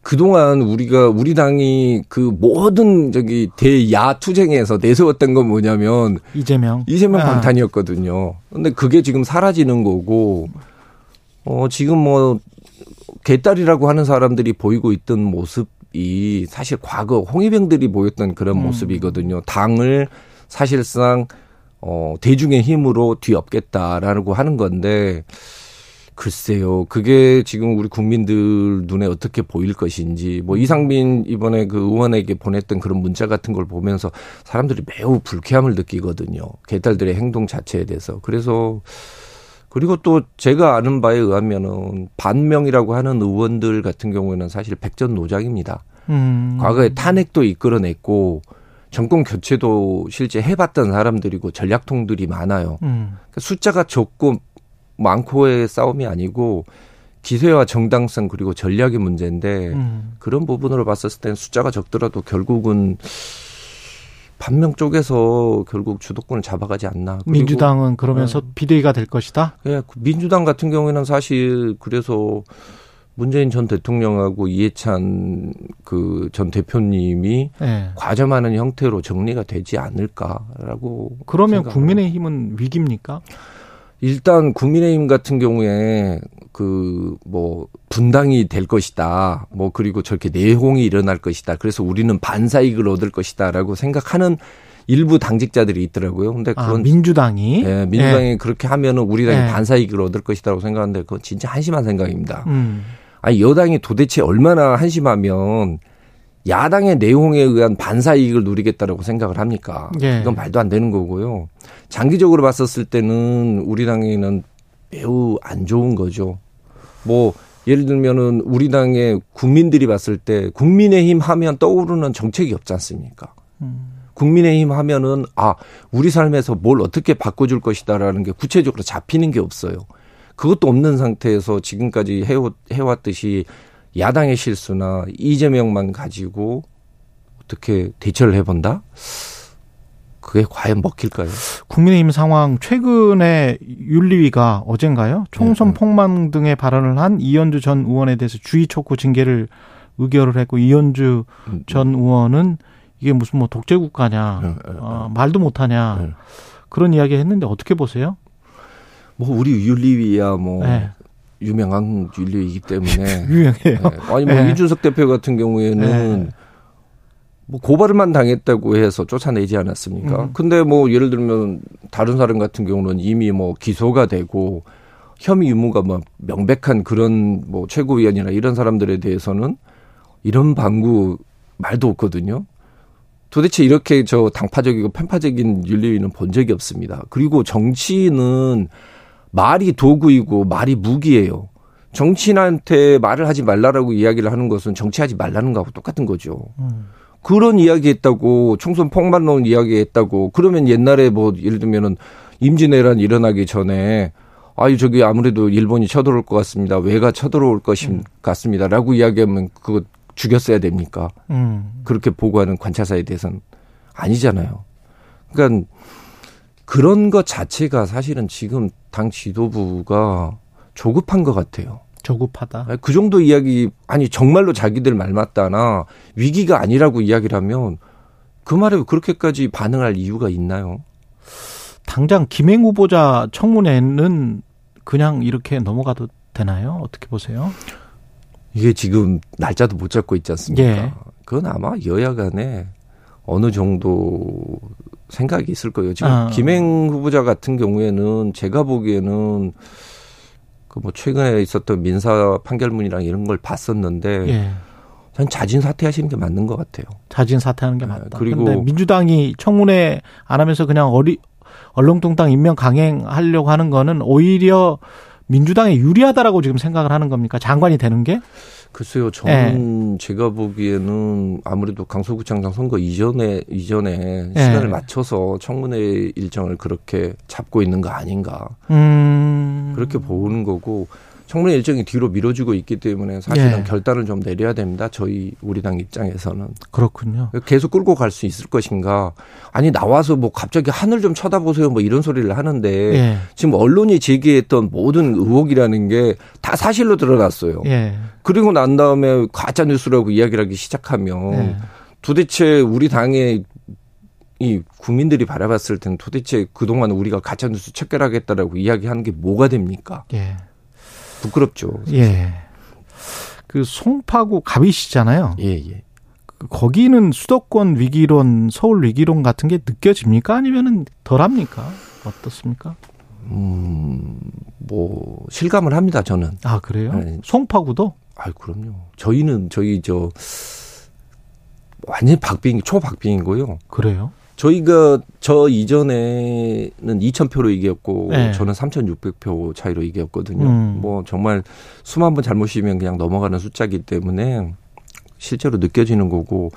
그동안 우리가 우리 당이 그 모든 저기 대야 투쟁에서 내세웠던 건 뭐냐면 이재명 이재명 아. 방탄이었거든요. 근데 그게 지금 사라지는 거고 어 지금 뭐 개딸이라고 하는 사람들이 보이고 있던 모습이 사실 과거 홍위병들이 보였던 그런 음. 모습이거든요. 당을 사실상 어 대중의 힘으로 뒤엎겠다라고 하는 건데 글쎄요. 그게 지금 우리 국민들 눈에 어떻게 보일 것인지 뭐 이상민 이번에 그 의원에게 보냈던 그런 문자 같은 걸 보면서 사람들이 매우 불쾌함을 느끼거든요. 개딸들의 행동 자체에 대해서. 그래서 그리고 또 제가 아는 바에 의하면은 반명이라고 하는 의원들 같은 경우에는 사실 백전노장입니다. 음. 과거에 탄핵도 이끌어냈고 정권 교체도 실제 해봤던 사람들이고 전략통들이 많아요. 음. 그러니까 숫자가 적고 많고의 싸움이 아니고 기세와 정당성 그리고 전략의 문제인데 음. 그런 부분으로 봤었을 땐 숫자가 적더라도 결국은 반명 쪽에서 결국 주도권을 잡아가지 않나. 민주당은 그러면서 네. 비대위가 될 것이다. 예, 네, 민주당 같은 경우에는 사실 그래서 문재인 전 대통령하고 이해찬 그 전 대표님이 네. 과점하는 형태로 정리가 되지 않을까라고. 그러면 국민의힘은 위기입니까? 일단 국민의힘 같은 경우에 그 뭐 분당이 될 것이다. 뭐 그리고 저렇게 내홍이 일어날 것이다. 그래서 우리는 반사익을 얻을 것이다라고 생각하는 일부 당직자들이 있더라고요. 근데 아, 그건 아, 민주당이 예, 민주당이 예. 그렇게 하면은 우리 당이 예. 반사익을 얻을 것이다라고 생각하는데 그건 진짜 한심한 생각입니다. 음. 아니 여당이 도대체 얼마나 한심하면 야당의 내용에 의한 반사 이익을 누리겠다라고 생각을 합니까? 예. 이건 말도 안 되는 거고요. 장기적으로 봤었을 때는 우리 당에는 매우 안 좋은 거죠. 뭐 예를 들면은 우리 당의 국민들이 봤을 때 국민의힘 하면 떠오르는 정책이 없지 않습니까? 음. 국민의힘 하면은 아 우리 삶에서 뭘 어떻게 바꿔줄 것이다라는 게 구체적으로 잡히는 게 없어요. 그것도 없는 상태에서 지금까지 해왔듯이 야당의 실수나 이재명만 가지고 어떻게 대처를 해본다? 그게 과연 먹힐까요? 국민의힘 상황 최근에 윤리위가 어젠가요? 총선 네, 네. 폭망 등의 발언을 한 이현주 전 의원에 대해서 주의 촉구 징계를 의결을 했고 이현주 음, 전 의원은 이게 무슨 뭐 독재 국가냐, 네, 어, 말도 못하냐 그런 이야기 했는데 어떻게 보세요? 뭐 우리 윤리위야 뭐 네. 유명한 윤리이기 때문에 유명해요. 네. 아니 뭐 네. 이준석 대표 같은 경우에는 네. 뭐 고발만 당했다고 해서 쫓아내지 않았습니까? 음. 근데 뭐 예를 들면 다른 사람 같은 경우는 이미 뭐 기소가 되고 혐의 유무가 뭐 명백한 그런 뭐 최고위원이나 이런 사람들에 대해서는 이런 방구 말도 없거든요. 도대체 이렇게 저 당파적이고 편파적인 윤리위는 본 적이 없습니다. 그리고 정치는 말이 도구이고 말이 무기예요. 정치인한테 말을 하지 말라라고 이야기를 하는 것은 정치하지 말라는 거하고 똑같은 거죠. 음. 그런 이야기 했다고 총선 폭망론 이야기 했다고 그러면 옛날에 뭐 예를 들면은 임진왜란 일어나기 전에 아유 저기 아무래도 일본이 쳐들어올 것 같습니다. 왜가 쳐들어올 것인 음. 같습니다라고 이야기하면 그거 죽였어야 됩니까? 음. 그렇게 보고하는 관찰사에 대해서는 아니잖아요. 그러니까 그런 것 자체가 사실은 지금 당 지도부가 조급한 것 같아요. 조급하다. 그 정도 이야기 아니 정말로 자기들 말 맞다나 위기가 아니라고 이야기를 하면 그 말에 그렇게까지 반응할 이유가 있나요? 당장 김행 후보자 청문회는 그냥 이렇게 넘어가도 되나요? 어떻게 보세요? 이게 지금 날짜도 못 잡고 있지 않습니까? 예. 그건 아마 여야 간에 어느 정도 생각이 있을 거예요. 지금 아. 김행 후보자 같은 경우에는 제가 보기에는 그 뭐 최근에 있었던 민사 판결문이랑 이런 걸 봤었는데 예. 전 자진 사퇴하시는 게 맞는 것 같아요. 자진 사퇴하는 게 네, 맞다. 그리고 민주당이 청문회 안 하면서 그냥 어리 얼렁뚱땅 임명 강행하려고 하는 거는 오히려 민주당에 유리하다라고 지금 생각을 하는 겁니까? 장관이 되는 게? 글쎄요, 저는 네. 제가 보기에는 아무래도 강서구청장 선거 이전에 이전에 네. 시간을 맞춰서 청문회 일정을 그렇게 잡고 있는 거 아닌가 음. 그렇게 보는 거고 청문회 일정이 뒤로 미뤄지고 있기 때문에 사실은 예. 결단을 좀 내려야 됩니다. 저희 우리 당 입장에서는 그렇군요. 계속 끌고 갈 수 있을 것인가? 아니 나와서 뭐 갑자기 하늘 좀 쳐다보세요 뭐 이런 소리를 하는데 예. 지금 언론이 제기했던 모든 의혹이라는 게 다 사실로 드러났어요. 예. 그리고 난 다음에 가짜 뉴스라고 이야기를 하기 시작하면 예. 도대체 우리 당의 이 국민들이 바라봤을 때는 도대체 그동안 우리가 가짜뉴스 척결하겠다라고 이야기하는 게 뭐가 됩니까? 예. 부끄럽죠. 예. 그 송파구 갑이시잖아요. 예, 예. 그 거기는 수도권 위기론, 서울 위기론 같은 게 느껴집니까? 아니면은 덜합니까? 어떻습니까? 음, 뭐 실감을 합니다. 저는. 아 그래요? 네. 송파구도? 아, 그럼요. 저희는 저희 저 완전 박빙 초박빙이고요. 그래요? 저희가 저 이전에는 2,000표로 이겼고 네. 저는 3,600표 차이로 이겼거든요. 음. 뭐 정말 수만 번 잘못이면 그냥 넘어가는 숫자기 때문에 실제로 느껴지는 거고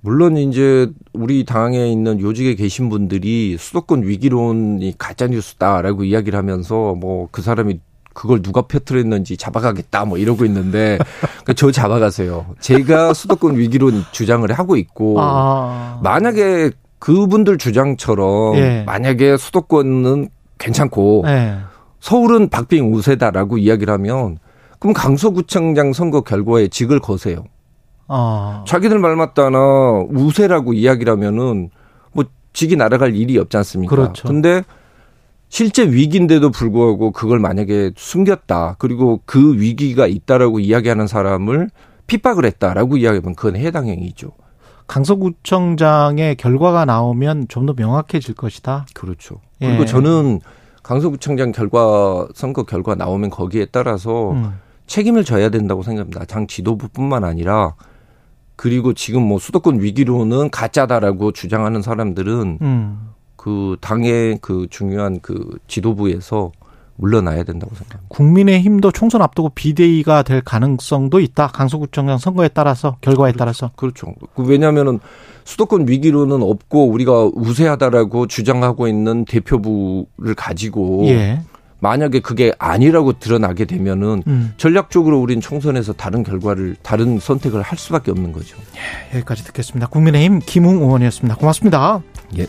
물론 이제 우리 당에 있는 요직에 계신 분들이 수도권 위기론이 가짜 뉴스다라고 이야기를 하면서 뭐 그 사람이 그걸 누가 펴트렸는지 잡아가겠다 뭐 이러고 있는데 그러니까 저 잡아가세요. 제가 수도권 위기론 주장을 하고 있고 아. 만약에 그분들 주장처럼 예. 만약에 수도권은 괜찮고 예. 서울은 박빙 우세다라고 이야기를 하면 그럼 강서구청장 선거 결과에 직을 거세요. 아. 자기들 말 맞다나 우세라고 이야기를 하면은 뭐 직이 날아갈 일이 없지 않습니까? 그렇죠. 근데 실제 위기인데도 불구하고 그걸 만약에 숨겼다. 그리고 그 위기가 있다라고 이야기하는 사람을 핍박을 했다라고 이야기하면 그건 해당 행위죠. 강서구청장의 결과가 나오면 좀 더 명확해질 것이다. 그렇죠. 예. 그리고 저는 강서구청장 결과 선거 결과 나오면 거기에 따라서 음. 책임을 져야 된다고 생각합니다. 당 지도부뿐만 아니라 그리고 지금 뭐 수도권 위기로는 가짜다라고 주장하는 사람들은 음. 그 당의 그 중요한 그 지도부에서 물러나야 된다고 생각합니다. 국민의힘도 총선 앞두고 비대위가 될 가능성도 있다. 강서구청장 선거에 따라서 결과에 그렇죠. 따라서. 그렇죠. 그 왜냐하면은 수도권 위기로는 없고 우리가 우세하다라고 주장하고 있는 대표부를 가지고 예. 만약에 그게 아니라고 드러나게 되면은 음. 전략적으로 우린 총선에서 다른 결과를 다른 선택을 할 수밖에 없는 거죠. 예, 여기까지 듣겠습니다. 국민의힘 김웅 의원이었습니다. 고맙습니다. 예.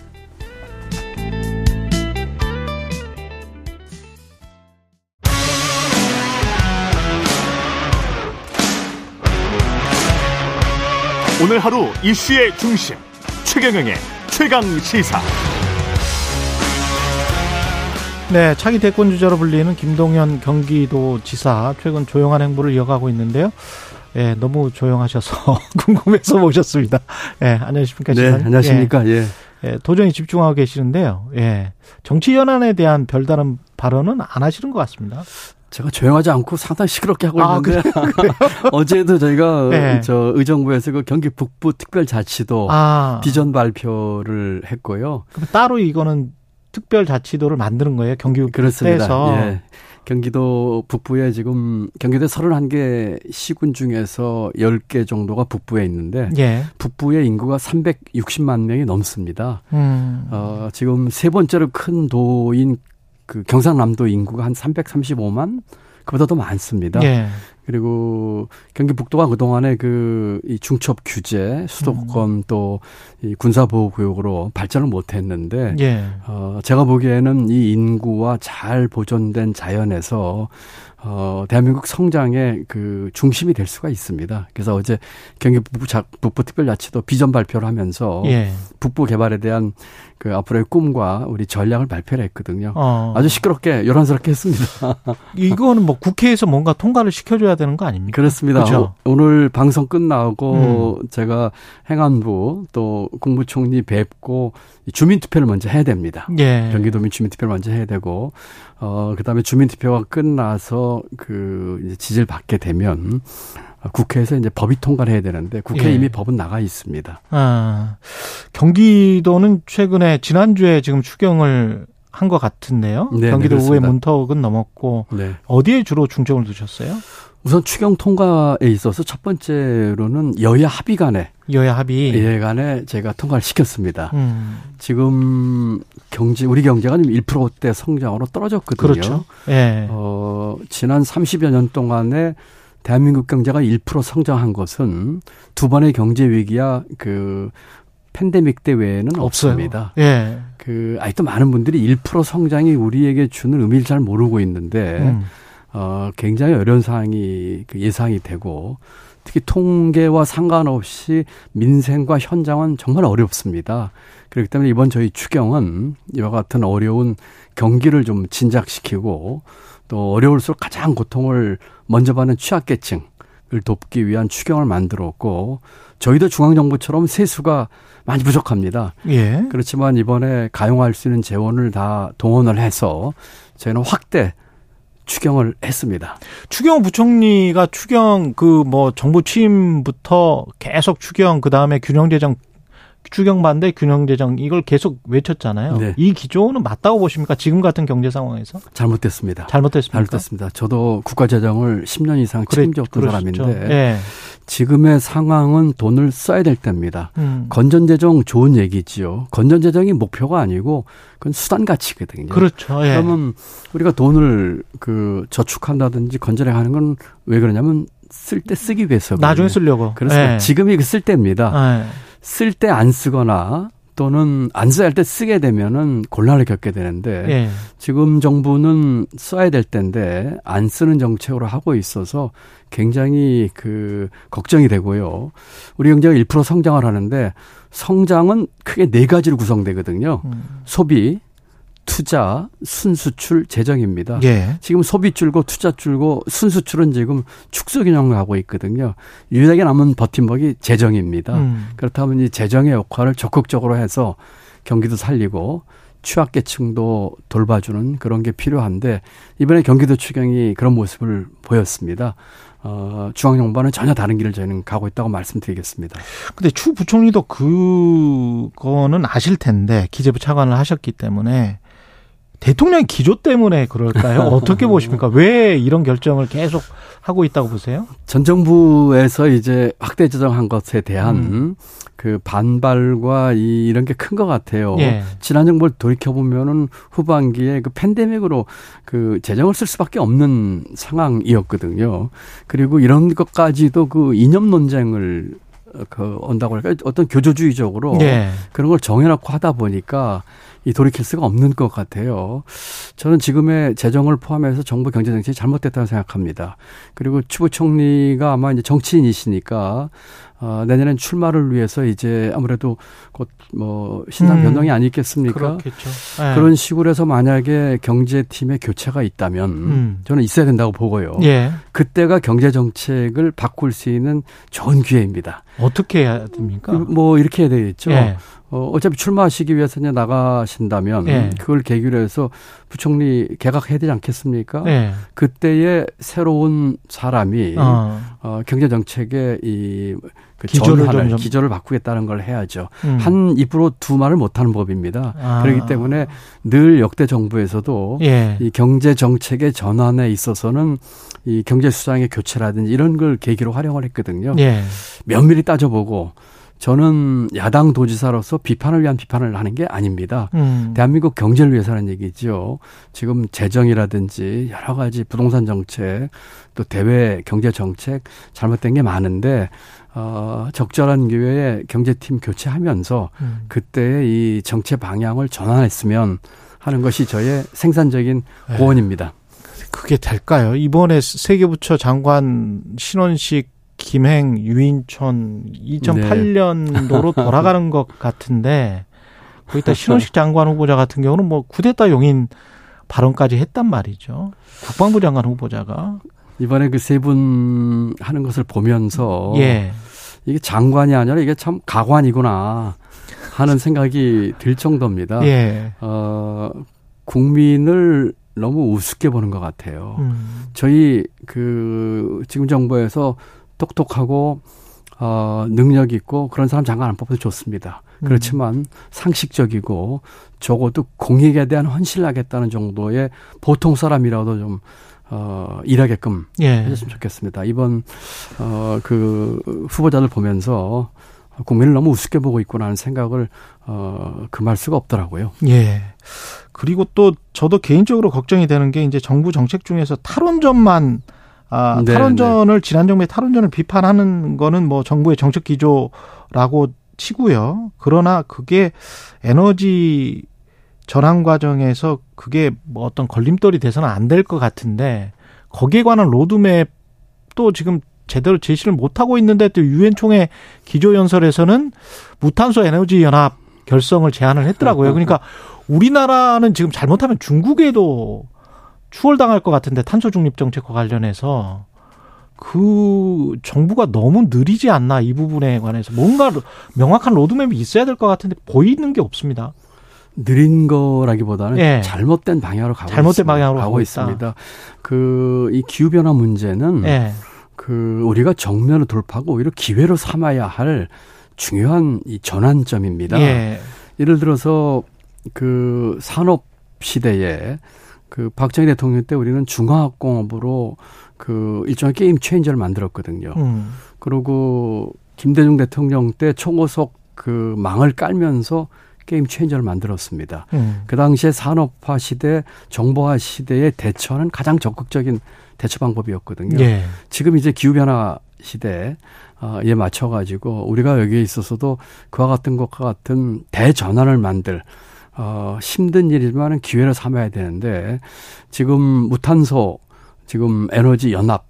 오늘 하루 이슈의 중심 최경영의 최강 시사. 네, 차기 대권 주자로 불리는 김동연 경기도지사 최근 조용한 행보를 이어가고 있는데요. 예, 너무 조용하셔서 궁금해서 모셨습니다. 예, 안녕하십니까. 네, 안녕하십니까. 예. 예. 도전히 집중하고 계시는데요. 예. 정치 연안에 대한 별다른 발언은 안 하시는 것 같습니다. 제가 조용하지 않고 상당히 시끄럽게 하고 아, 있는데 어제도 저희가 네. 저 의정부에서 그 경기 북부 특별자치도 아. 비전 발표를 했고요. 따로 이거는 특별자치도를 만드는 거예요? 경기 그렇습니다. 예. 경기도 북부에 지금 경기도 31개 시군 중에서 10개 정도가 북부에 있는데 예. 북부의 인구가 360만 명이 넘습니다. 음. 어, 지금 세 번째로 큰 도인 그 경상남도 인구가 한 335만 그보다 더 많습니다. 예. 그리고 경기 북도가 그동안에 그 이 중첩 규제, 수도권 음. 또이 군사 보호 구역으로 발전을 못 했는데 예. 어 제가 보기에는 이 인구와 잘 보존된 자연에서 어, 대한민국 성장의 그 중심이 될 수가 있습니다. 그래서 어제 경기 북부, 북부 특별자치도 비전 발표를 하면서 예. 북부 개발에 대한 그 앞으로의 꿈과 우리 전략을 발표를 했거든요. 어. 아주 시끄럽게 요란스럽게 했습니다. 이거는 뭐 국회에서 뭔가 통과를 시켜줘야 되는 거 아닙니까? 그렇습니다. 그렇죠? 오 늘 방송 끝나고 음. 제가 행안부 또 국무총리 뵙고 주민투표를 먼저 해야 됩니다. 예. 경기도민 주민투표를 먼저 해야 되고 어 그다음에 주민투표가 끝나서 그 이제 지지를 받게 되면 국회에서 이제 법이 통과를 해야 되는데 국회 예. 이미 법은 나가 있습니다. 아, 경기도는 최근에 지난주에 지금 추경을 한 것 같은데요. 네, 경기도 네, 의회 문턱은 넘었고 네. 어디에 주로 중점을 두셨어요? 우선 추경 통과에 있어서 첫 번째로는 여야 합의 간에 여야 합의 예 간에 제가 통과를 시켰습니다. 음. 지금 경제 우리 경제가 1%대 성장으로 떨어졌거든요. 그렇죠. 예. 어, 지난 30여 년 동안에 대한민국 경제가 1% 성장한 것은 두 번의 경제 위기야 그 팬데믹 때 외에는 없어요. 없습니다. 예. 그 아직도 많은 분들이 1% 성장이 우리에게 주는 의미를 잘 모르고 있는데 음. 어 굉장히 어려운 상황이 그 예상이 되고 특히 통계와 상관없이 민생과 현장은 정말 어렵습니다. 그렇기 때문에 이번 저희 추경은 이와 같은 어려운 경기를 좀 진작시키고 또 어려울수록 가장 고통을 먼저 받는 취약계층을 돕기 위한 추경을 만들었고 저희도 중앙정부처럼 세수가 많이 부족합니다. 예. 그렇지만 이번에 가용할 수 있는 재원을 다 동원을 해서 저희는 확대 추경을 했습니다. 추경 부총리가 추경 그 뭐 정부 취임부터 계속 추경 그 다음에 균형재정 추경 반대 균형 재정 이걸 계속 외쳤잖아요. 네. 이 기조는 맞다고 보십니까? 지금 같은 경제 상황에서? 잘못됐습니다. 잘못됐습니다. 잘못됐습니다. 저도 국가 재정을 10년 이상 책임졌던 사람인데 네. 지금의 상황은 돈을 써야 될 때입니다. 음. 건전 재정 좋은 얘기지요. 건전 재정이 목표가 아니고 그건 수단 가치거든요. 그렇죠. 예. 그러면 우리가 돈을 그 저축한다든지 건전해 하는 건 왜 그러냐면 쓸 때 쓰기 위해서. 나중에 쓰려고. 그렇습니다. 예. 지금이 그쓸 때입니다. 예. 쓸 때 안 쓰거나 또는 안 써야 할 때 쓰게 되면은 곤란을 겪게 되는데 예. 지금 정부는 써야 될 때인데 안 쓰는 정책으로 하고 있어서 굉장히 그 걱정이 되고요. 우리 경제가 1% 성장을 하는데 성장은 크게 네 가지로 구성되거든요. 음. 소비, 투자, 순수출, 재정입니다. 예. 지금 소비 줄고 투자 줄고 순수출은 지금 축소 균형을 하고 있거든요. 유일하게 남은 버팀목이 재정입니다. 음. 그렇다면 이 재정의 역할을 적극적으로 해서 경기도 살리고 취약계층도 돌봐주는 그런 게 필요한데 이번에 경기도 추경이 그런 모습을 보였습니다. 어, 중앙정부는 전혀 다른 길을 저희는 가고 있다고 말씀드리겠습니다. 근데 추 부총리도 그거는 아실 텐데 기재부 차관을 하셨기 때문에 대통령 기조 때문에 그럴까요? 어떻게 보십니까? 왜 이런 결정을 계속 하고 있다고 보세요? 전 정부에서 이제 확대 조정한 것에 대한 음. 그 반발과 이, 이런 게 큰 것 같아요. 예. 지난 정부를 돌이켜 보면은 후반기에 그 팬데믹으로 그 재정을 쓸 수밖에 없는 상황이었거든요. 그리고 이런 것까지도 그 이념 논쟁을 그 온다고 할까 어떤 교조주의적으로 예. 그런 걸 정해놓고 하다 보니까 이 돌이킬 수가 없는 것 같아요. 저는 지금의 재정을 포함해서 정부 경제 정책이 잘못됐다고 생각합니다. 그리고 추 부 총리가 아마 이제 정치인이시니까 어, 내년엔 출마를 위해서 이제 아무래도 곧 뭐 신상 음. 변동이 음, 아니겠습니까? 그렇겠죠. 네. 그런 식으로 해서 만약에 경제팀의 교체가 있다면 음. 저는 있어야 된다고 보고요. 예. 그때가 경제 정책을 바꿀 수 있는 좋은 기회입니다. 어떻게 해야 됩니까? 뭐 이렇게 해야 되겠죠. 예. 어, 어차피 출마하시기 위해서 이제 나가신다면 네. 그걸 계기로 해서 부총리 개각해야 되지 않겠습니까? 네. 그때의 새로운 사람이 어, 어 경제 정책의 이 그 기조를 좀 기조를 바꾸겠다는 걸 해야죠. 음. 한 입으로 두 말을 못 하는 법입니다. 아. 그렇기 때문에 늘 역대 정부에서도 예. 이 경제 정책의 전환에 있어서는 이 경제 수장의 교체라든지 이런 걸 계기로 활용을 했거든요. 예. 면밀히 따져보고 저는 야당 도지사로서 비판을 위한 비판을 하는 게 아닙니다. 음. 대한민국 경제를 위해서는 얘기죠. 지금 재정이라든지 여러 가지 부동산 정책 또 대외 경제 정책 잘못된 게 많은데 어, 적절한 기회에 경제팀 교체하면서 음. 그때 이 정책 방향을 전환했으면 하는 것이 저의 생산적인 네. 고언입니다. 그게 될까요? 이번에 세계부처 장관 신원식 김행, 유인촌 2008년도로 네. 돌아가는 것 같은데 거기다 신원식 장관 후보자 같은 경우는 뭐 쿠데타 용인 발언까지 했단 말이죠. 국방부 장관 후보자가 이번에 그 세 분 하는 것을 보면서 예. 이게 장관이 아니라 이게 참 가관이구나 하는 생각이 들 정도입니다. 예. 어, 국민을 너무 우습게 보는 것 같아요. 음. 저희 그 지금 정부에서 똑똑하고 어, 능력 있고 그런 사람 장관 안 뽑아도 좋습니다. 음. 그렇지만 상식적이고 적어도 공익에 대한 헌신을 하겠다는 정도의 보통 사람이라도 좀 어, 일하게끔 예. 해줬으면 좋겠습니다. 이번 어, 그 후보자를 보면서 국민을 너무 우습게 보고 있구나 하는 생각을 어, 금할 수가 없더라고요. 예. 그리고 또 저도 개인적으로 걱정이 되는 게 이제 정부 정책 중에서 탈원전만 아, 네, 탈원전을 네. 지난 정부의 탈원전을 비판하는 거는 뭐 정부의 정책 기조라고 치고요. 그러나 그게 에너지 전환 과정에서 그게 뭐 어떤 걸림돌이 돼서는 안 될 것 같은데 거기에 관한 로드맵도 지금 제대로 제시를 못 하고 있는데 또 유엔 총회 기조 연설에서는 무탄소 에너지 연합 결성을 제안을 했더라고요. 그러니까 우리나라는 지금 잘못하면 중국에도 추월당할 것 같은데 탄소 중립 정책과 관련해서 그 정부가 너무 느리지 않나 이 부분에 관해서 뭔가 명확한 로드맵이 있어야 될 것 같은데 보이는 게 없습니다. 느린 거라기보다는 예. 잘못된 방향으로 가고 잘못된 있습니다. 방향으로 가고, 있습니다. 그 이 기후 변화 문제는 예. 그 우리가 정면을 돌파하고 오히려 기회로 삼아야 할 중요한 이 전환점입니다. 예. 예를 들어서 그 산업 시대에 그 박정희 대통령 때 우리는 중화학공업으로 그 일종의 게임 체인저를 만들었거든요. 음. 그리고 김대중 대통령 때 총호석 그 망을 깔면서 게임 체인저를 만들었습니다. 음. 그 당시에 산업화 시대, 정보화 시대에 대처하는 가장 적극적인 대처 방법이었거든요. 예. 지금 이제 기후변화 시대에 맞춰가지고 우리가 여기에 있어서도 그와 같은 것과 같은 대전환을 만들 어, 힘든 일이지만 기회를 삼아야 되는데 지금 무탄소 지금 에너지 연합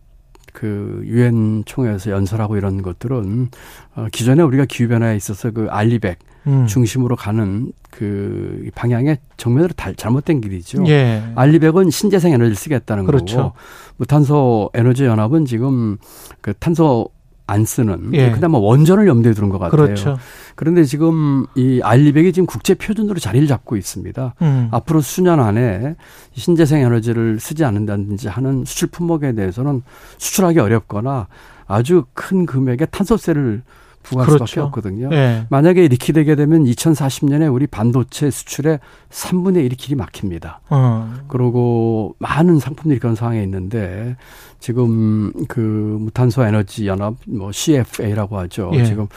그 유엔 총회에서 연설하고 이런 것들은 어, 기존에 우리가 기후 변화에 있어서 그 알리백 음. 중심으로 가는 그 방향의 정면으로 달, 잘못된 길이죠. 예. 알리백은 신재생 에너지를 쓰겠다는 그렇죠. 거고 무탄소 에너지 연합은 지금 그 탄소 안 쓰는 예. 그다음에 원전을 염두에 두는 것 같아요. 그렇죠. 그런데 지금 이 알리백이 지금 국제 표준으로 자리를 잡고 있습니다. 음. 앞으로 수년 안에 신재생 에너지를 쓰지 않는다든지 하는 수출 품목에 대해서는 수출하기 어렵거나 아주 큰 금액의 탄소세를 부과할 그렇죠. 수밖에 없거든요. 네. 만약에 이렇게 되게 되면 2040년에 우리 반도체 수출의 3분의 1이 길이 막힙니다. 어. 그리고 많은 상품들이 그런 상황에 있는데 지금 그 무탄소 에너지 연합 뭐 CFA라고 하죠. 예. 지금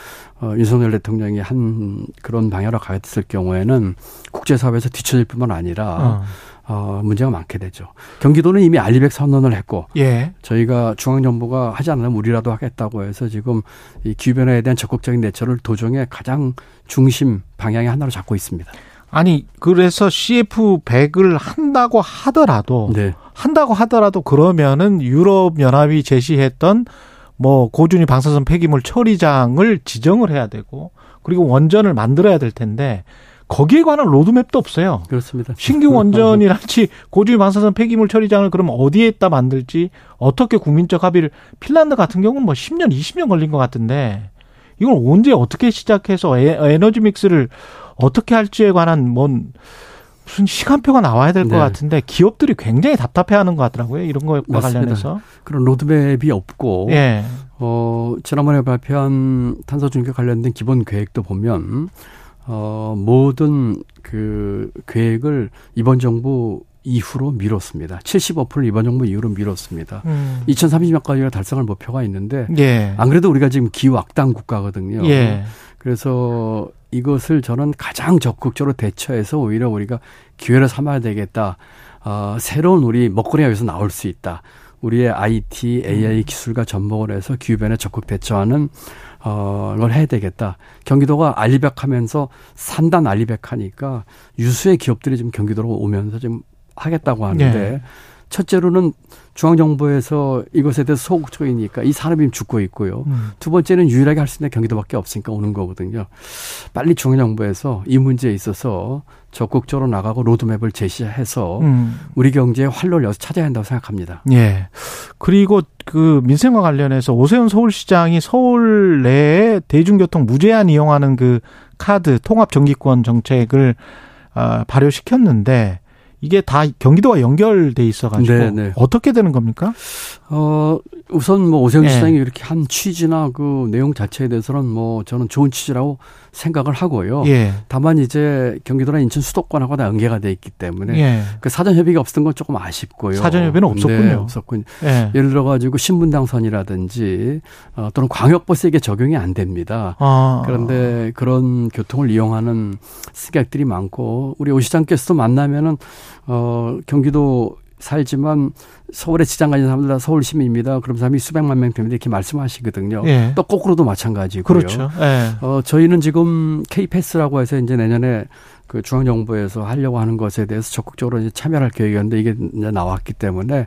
어 윤석열 대통령이 한 그런 방향으로 가겠을 경우에는 국제사회에서 뒤처질 뿐만 아니라 어. 어, 문제가 많게 되죠. 경기도는 이미 알리백 선언을 했고, 예. 저희가 중앙정부가 하지 않으면 우리라도 하겠다고 해서 지금 이 기후변화에 대한 적극적인 대처를 도정의 가장 중심 방향의 하나로 잡고 있습니다. 아니 그래서 CF100을 한다고 하더라도 네. 한다고 하더라도 그러면은 유럽 연합이 제시했던 뭐 고준위 방사선 폐기물 처리장을 지정을 해야 되고 그리고 원전을 만들어야 될 텐데 거기에 관한 로드맵도 없어요. 그렇습니다. 신규 원전이랄지 고주위 방사선 폐기물 처리장을 그럼 어디에다 만들지 어떻게 국민적 합의를 핀란드 같은 경우는 뭐 10년, 20년 걸린 것 같은데 이걸 언제 어떻게 시작해서 에 너지 믹스를 어떻게 할지에 관한 뭔 무슨 시간표가 나와야 될것 네. 같은데 기업들이 굉장히 답답해하는 것 같더라고요. 이런 거와 맞습니다. 관련해서 그런 로드맵이 없고 예. 어 지난번에 발표한 탄소 중립 관련된 기본 계획도 보면 어 모든 그 계획을 이번 정부 이후로 미뤘습니다. 75%를 이번 정부 이후로 미뤘습니다. 음. 2030년까지가 달성할 목표가 있는데 예. 안 그래도 우리가 지금 기후 악당 국가거든요. 예. 그래서 이것을 저는 가장 적극적으로 대처해서 오히려 우리가 기회를 삼아야 되겠다. 어, 새로운 우리 먹거리가 여기서 나올 수 있다. 우리의 IT, AI 음. 기술과 접목을 해서 기후변에 적극 대처하는 어, 걸 해야 되겠다. 경기도가 알리백하면서 산단 알리백하니까 유수의 기업들이 지금 경기도로 오면서 지금 하겠다고 하는데 네. 첫째로는 중앙정부에서 이것에 대해서 소극적이니까 이 산업이 죽고 있고요. 음. 두 번째는 유일하게 할 수 있는 경기도밖에 없으니까 오는 거거든요. 빨리 중앙정부에서 이 문제에 있어서 적극적으로 나가고 로드맵을 제시해서 음. 우리 경제의 활로를 여기서 찾아야 한다고 생각합니다. 예. 그리고 그 민생과 관련해서 오세훈 서울시장이 서울 내에 대중교통 무제한 이용하는 그 카드 통합 정기권 정책을 아, 발효시켰는데 이게 다 경기도와 연결돼 있어가지고 네네. 네. 어떻게 되는 겁니까? 어 우선 뭐 오세훈 네. 시장이 이렇게 한 취지나 그 내용 자체에 대해서는 뭐 저는 좋은 취지라고 생각을 하고요. 예. 다만 이제 경기도나 인천 수도권하고 다 연계가 돼 있기 때문에 예. 그 사전 협의가 없었던 건 조금 아쉽고요. 사전 협의는 없었군요. 네, 없었군요. 예. 예를 들어 가지고 신분 당선이라든지 어, 또는 광역버스 에게 적용이 안 됩니다. 아. 그런데 그런 교통을 이용하는 승객들이 많고 우리 오 시장께서도 만나면은 어 경기도 살지만 서울에 지장 가진 사람들 다 서울 시민입니다. 그럼 사람이 수백만 명 됩니다. 이렇게 말씀하시거든요. 예. 또 거꾸로도 마찬가지고요. 그렇죠. 예. 어, 저희는 지금 K패스라고 해서 이제 내년에 그 중앙정부에서 하려고 하는 것에 대해서 적극적으로 이제 참여할 계획이었는데 이게 이제 나왔기 때문에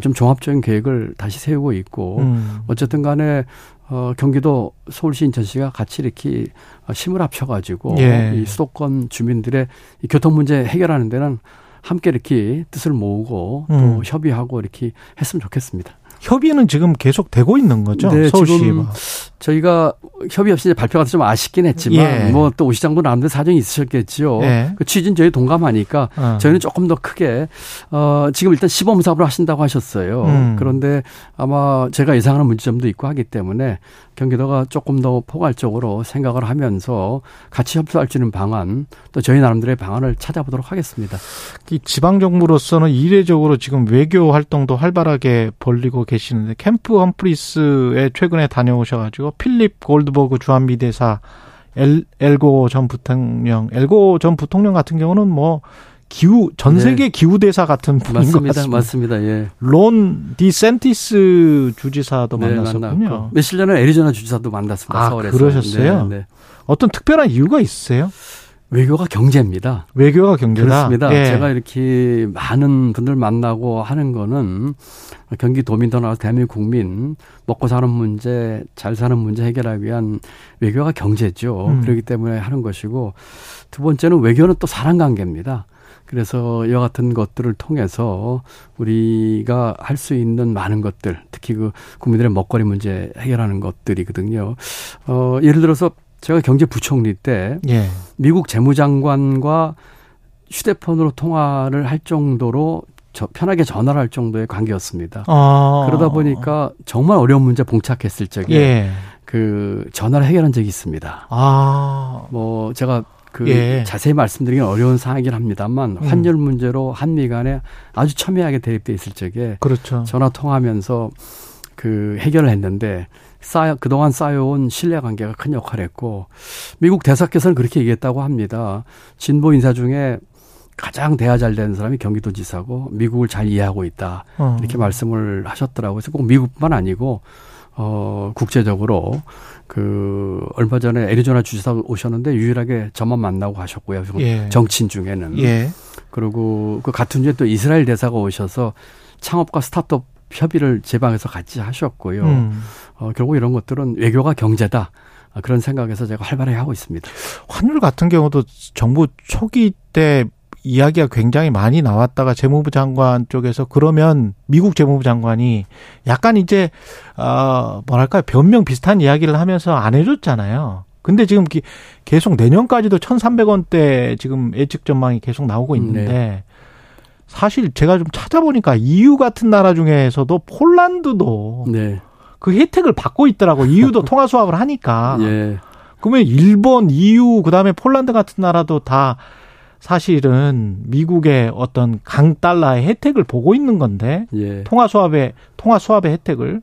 좀 종합적인 계획을 다시 세우고 있고 음. 어쨌든 간에 어, 경기도 서울시 인천시가 같이 이렇게 힘을 합쳐가지고 예. 이 수도권 주민들의 이 교통 문제 해결하는 데는 함께 이렇게 뜻을 모으고 또 음. 협의하고 이렇게 했으면 좋겠습니다. 협의는 지금 계속 되고 있는 거죠? 네, 서울시 저희가 협의 없이 발표가 좀 아쉽긴 했지만 예. 뭐또 오 시장도 나름대로 사정이 있으셨겠지요. 예. 그 취지는 저희 동감하니까 어. 저희는 조금 더 크게 어 지금 일단 시범 사업을 하신다고 하셨어요. 음. 그런데 아마 제가 예상하는 문제점도 있고 하기 때문에 경기도가 조금 더 포괄적으로 생각을 하면서 같이 협조할 수 있는 방안 또 저희 나름대로의 방안을 찾아보도록 하겠습니다. 이 지방 정부로서는 이례적으로 지금 외교 활동도 활발하게 벌리고 계시는데 캠프 험프리스에 최근에 다녀오셔가지고 필립 골드버그 주한미 대사 엘, 엘고 전 부통령, 엘고 전 부통령 같은 경우는 뭐 기후 전 네. 세계 네. 기후 대사 같은 분인 맞습니다. 것 같습니다. 맞습니다. 예. 론 디센티스 주지사도 네, 만났었군요. 며칠 전에 애리조나 주지사도 만났습니다. 아, 서울에서. 그러셨어요? 네, 네. 어떤 특별한 이유가 있으세요? 외교가 경제입니다. 외교가 경제다. 그렇습니다. 예. 제가 이렇게 많은 분들 만나고 하는 거는 경기 도민도 나 대한민국 국민 먹고 사는 문제, 잘 사는 문제 해결하기 위한 외교가 경제죠. 음. 그렇기 때문에 하는 것이고 두 번째는 외교는 또 사람 관계입니다. 그래서 이와 같은 것들을 통해서 우리가 할 수 있는 많은 것들, 특히 그 국민들의 먹거리 문제 해결하는 것들이거든요. 어, 예를 들어서 제가 경제부총리 때 예. 미국 재무장관과 휴대폰으로 통화를 할 정도로 저 편하게 전화를 할 정도의 관계였습니다. 아. 그러다 보니까 정말 어려운 문제 봉착했을 적에 예. 그 전화를 해결한 적이 있습니다. 아. 뭐 제가 그 예. 자세히 말씀드리긴 어려운 상황이긴 합니다만 음. 환율 문제로 한미 간에 아주 첨예하게 대립돼 있을 적에 그렇죠. 전화 통하면서 그 해결을 했는데 쌓여 그동안 쌓여온 신뢰 관계가 큰 역할을 했고 미국 대사께서는 그렇게 얘기했다고 합니다. 진보 인사 중에 가장 대화 잘 되는 사람이 경기도지사고 미국을 잘 이해하고 있다 어. 이렇게 말씀을 하셨더라고요. 그래서 꼭 미국뿐만 아니고 어, 국제적으로 그 얼마 전에 애리조나 주지사 오셨는데 유일하게 저만 만나고 가셨고요. 예. 정치인 중에는. 예. 그리고 그 같은 주에 또 이스라엘 대사가 오셔서 창업과 스타트업 협의를 제 방에서 같이 하셨고요. 음. 어, 결국 이런 것들은 외교가 경제다. 그런 생각에서 제가 활발히 하고 있습니다. 환율 같은 경우도 정부 초기 때 이야기가 굉장히 많이 나왔다가 재무부 장관 쪽에서 그러면 미국 재무부 장관이 약간 이제 어 뭐랄까 변명 비슷한 이야기를 하면서 안 해줬잖아요. 근데 지금 계속 내년까지도 1,300원대 지금 예측 전망이 계속 나오고 있는데 네. 사실 제가 좀 찾아보니까 EU 같은 나라 중에서도 폴란드도 네. 그 혜택을 받고 있더라고. EU도 통화 수합을 하니까. 예. 그러면 일본, EU, 그다음에 폴란드 같은 나라도 다 사실은 미국의 어떤 강 달러의 혜택을 보고 있는 건데 예. 통화 수합의 통화 수합의 혜택을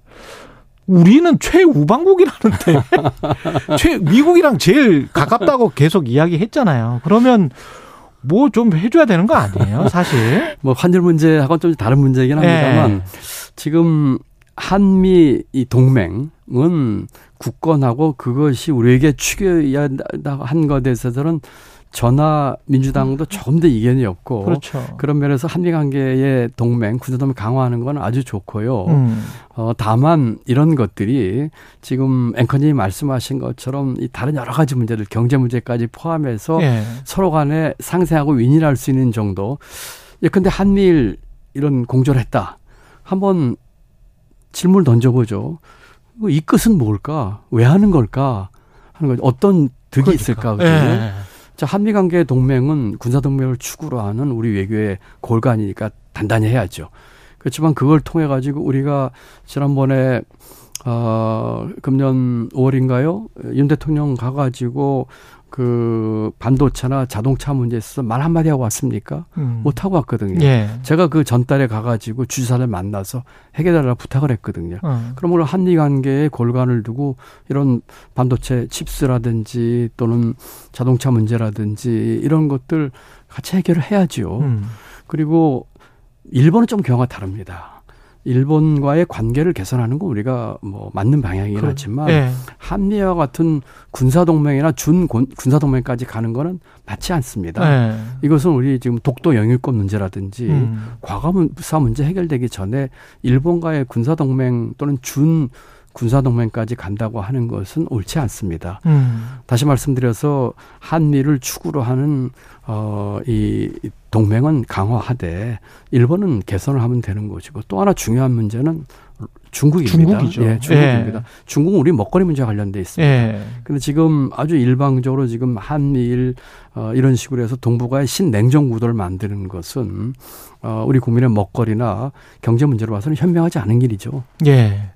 우리는 최우방국이라는데 최 미국이랑 제일 가깝다고 계속 이야기했잖아요. 그러면 뭐 좀 해줘야 되는 거 아니에요, 사실? 뭐 환율 문제하고는 좀 다른 문제이긴 합니다만 네. 지금 한미 이 동맹은 굳건하고 그것이 우리에게 추겨야 한 것에 대해서는 전화 민주당도 음. 조금 더 이견이 없고 그렇죠. 그런 면에서 한미 관계의 동맹 군사동맹 강화하는 건 아주 좋고요. 음. 어 다만 이런 것들이 지금 앵커님이 말씀하신 것처럼 이 다른 여러 가지 문제들 경제 문제까지 포함해서 예. 서로 간에 상생하고 윈윈할 수 있는 정도. 예컨대 한미일 이런 공조를 했다. 한번 질문을 던져보죠. 이 끝은 뭘까? 왜 하는 걸까? 하는 거 어떤 득이 그러니까. 있을까? 예. 자, 한미 관계 동맹은 군사 동맹을 축으로 하는 우리 외교의 골간이니까 단단히 해야죠. 그렇지만 그걸 통해 가지고 우리가 지난번에 어 금년 5월인가요? 윤 대통령 가 가지고 그 반도체나 자동차 문제에 있어서 말 한마디 하고 왔습니까? 음. 못 하고 왔거든요. 예. 제가 그 전달에 가가지고 주지사를 만나서 해결달라 부탁을 했거든요. 어. 그럼 오늘 한미 관계에 골간을 두고 이런 반도체 칩스라든지 또는 자동차 문제라든지 이런 것들 같이 해결을 해야죠. 음. 그리고 일본은 좀 경우가 다릅니다. 일본과의 관계를 개선하는 건 우리가 뭐 맞는 방향이긴 그, 하지만 네. 한미와 같은 군사 동맹이나 준 군사 동맹까지 가는 거는 맞지 않습니다. 네. 이것은 우리 지금 독도 영유권 문제라든지 음. 과거사 문제 해결되기 전에 일본과의 군사 동맹 또는 준 군사 동맹까지 간다고 하는 것은 옳지 않습니다. 음. 다시 말씀드려서 한미를 축으로 하는 어이 동맹은 강화하되 일본은 개선을 하면 되는 것이고 또 하나 중요한 문제는 중국입니다. 중국이죠. 예, 중국입니다. 예. 중국은 우리 먹거리 문제와 관련돼 있습니다. 예. 근데 지금 아주 일방적으로 지금 한미일 어, 이런 식으로 해서 동북아의 신냉정 구도를 만드는 것은 어, 우리 국민의 먹거리나 경제 문제로 봐서는 현명하지 않은 길이죠. 예.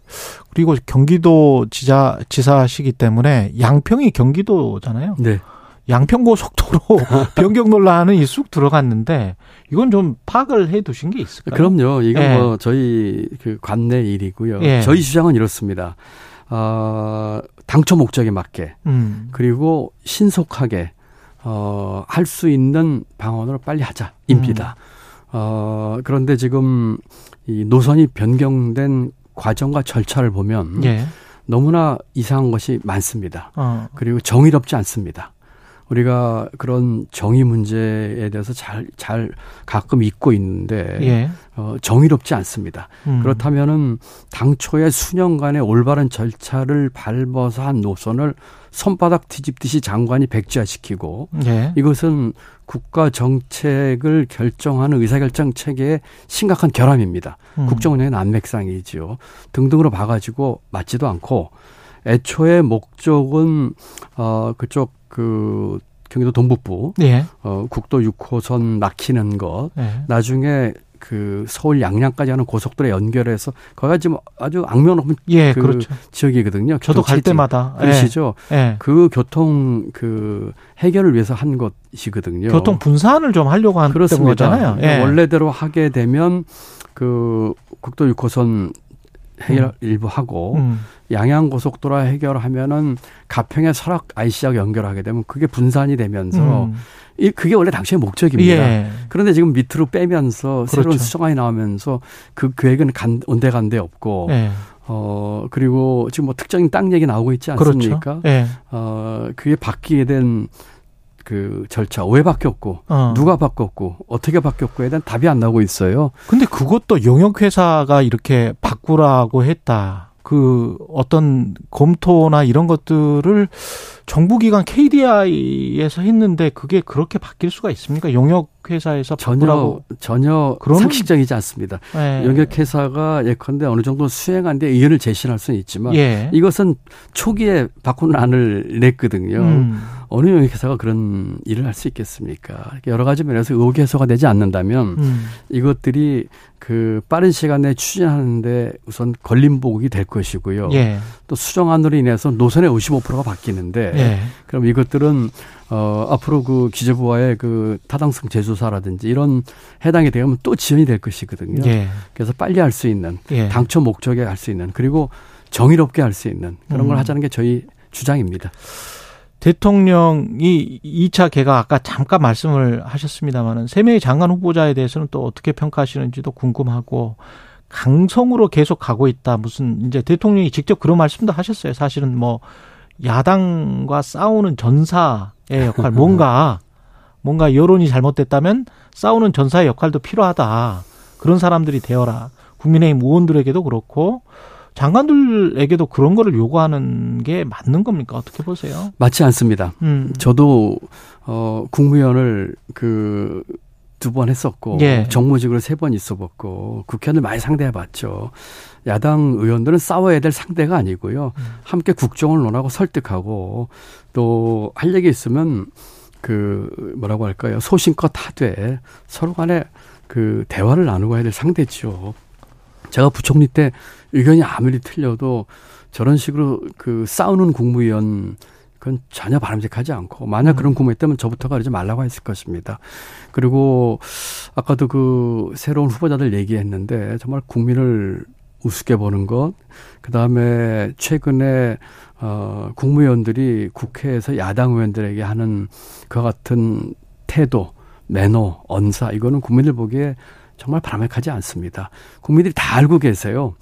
그리고 경기도 지자 지사시기 때문에 양평이 경기도잖아요. 네. 양평고속도로 변경 논란이 쑥 들어갔는데 이건 좀 파악을 해 두신 게 있을까요? 그럼요. 이건 예. 뭐 저희 그 관내 일이고요. 예. 저희 주장은 이렇습니다. 어, 당초 목적에 맞게 음. 그리고 신속하게 어, 할 수 있는 방언으로 빨리 하자. 입니다. 음. 어, 그런데 지금 이 노선이 변경된 과정과 절차를 보면 예. 너무나 이상한 것이 많습니다. 어. 그리고 정의롭지 않습니다. 우리가 그런 정의 문제에 대해서 잘, 잘 가끔 잊고 있는데, 예. 어, 정의롭지 않습니다. 음. 그렇다면은 당초에 수년간의 올바른 절차를 밟아서 한 노선을 손바닥 뒤집듯이 장관이 백지화시키고, 예. 이것은 국가 정책을 결정하는 의사결정 체계의 심각한 결함입니다. 음. 국정운영의 난맥상이지요. 등등으로 봐가지고 맞지도 않고, 애초에 목적은 어 그쪽 그 경기도 동북부 예. 어 국도 6호선 막히는 것 예. 나중에 그 서울 양양까지 하는 고속도로 연결해서 거기가 지금 아주 악명 높은 예, 그 그렇죠. 지역이거든요. 저도 갈 때마다 그러시죠. 예. 예. 그 교통 그 해결을 위해서 한 것이거든요. 교통 분산을 좀 하려고 한 거잖아요. 예. 원래대로 하게 되면 그 국도 6호선 해결 음. 일부 하고 음. 양양 고속도로 해결하면은 가평에 설악 IC하고 연결하게 되면 그게 분산이 되면서 음. 이 그게 원래 당시의 목적입니다. 예. 그런데 지금 밑으로 빼면서 그렇죠. 새로운 수정안이 나오면서 그 계획은 간, 온데간데 없고 예. 어, 그리고 지금 뭐 특정인 땅 얘기 나오고 있지 그렇죠. 않습니까? 그렇죠. 네. 어, 그게 바뀌게 된 그 절차 왜 바뀌었고 어. 누가 바뀌었고 어떻게 바뀌었고에 대한 답이 안 나오고 있어요. 근데 그것도 용역 회사가 이렇게 바꾸라고 했다. 그 어떤 검토나 이런 것들을 정부기관 KDI에서 했는데 그게 그렇게 바뀔 수가 있습니까? 용역 회사에서 전혀 전혀 그런 상식적이지 않습니다. 네. 용역 회사가 예컨대 어느 정도 수행한 데 의견을 제시할 수는 있지만 예. 이것은 초기에 바꾸는 안을 냈거든요. 음. 어느 용역 회사가 그런 일을 할 수 있겠습니까? 여러 가지 면에서 의혹 해소가 되지 않는다면 음. 이것들이 그 빠른 시간에 추진하는데 우선 걸림복이 될 것이고요. 예. 또 수정안으로 인해서 노선의 55%가 바뀌는데 예. 그럼 이것들은 어 앞으로 그 기재부와의 그 타당성 재조사라든지 이런 해당이 되면 또 지연이 될 것이거든요. 예. 그래서 빨리 할 수 있는 예. 당초 목적에 할 수 있는 그리고 정의롭게 할 수 있는 그런 걸 음. 하자는 게 저희 주장입니다. 대통령이 2차 개각 아까 잠깐 말씀을 하셨습니다마는 세 명의 장관 후보자에 대해서는 또 어떻게 평가하시는지도 궁금하고 강성으로 계속 가고 있다. 무슨 이제 대통령이 직접 그런 말씀도 하셨어요. 사실은 뭐 야당과 싸우는 전사의 역할 뭔가 뭔가 여론이 잘못됐다면 싸우는 전사의 역할도 필요하다. 그런 사람들이 되어라. 국민의힘 의원들에게도 그렇고 장관들에게도 그런 거를 요구하는 게 맞는 겁니까? 어떻게 보세요? 맞지 않습니다. 음. 저도 어 국무위원을 그 두 번 했었고 예. 정무직으로 세 번 있어봤고 국회의원을 많이 상대해봤죠. 야당 의원들은 싸워야 될 상대가 아니고요. 음. 함께 국정을 논하고 설득하고 또 할 얘기 있으면 그 뭐라고 할까요? 소신껏 하되 서로 간에 그 대화를 나누고 해야 될 상대죠. 제가 부총리 때 의견이 아무리 틀려도 저런 식으로 그 싸우는 국무위원 그건 전혀 바람직하지 않고 만약 그런 국무에 있다면 저부터가 그러지 말라고 했을 것입니다. 그리고 아까도 그 새로운 후보자들 얘기했는데 정말 국민을 우습게 보는 것, 그 다음에 최근에 어 국무위원들이 국회에서 야당 의원들에게 하는 그 같은 태도, 매너, 언사 이거는 국민들 보기에 정말 바람직하지 않습니다. 국민들이 다 알고 계세요.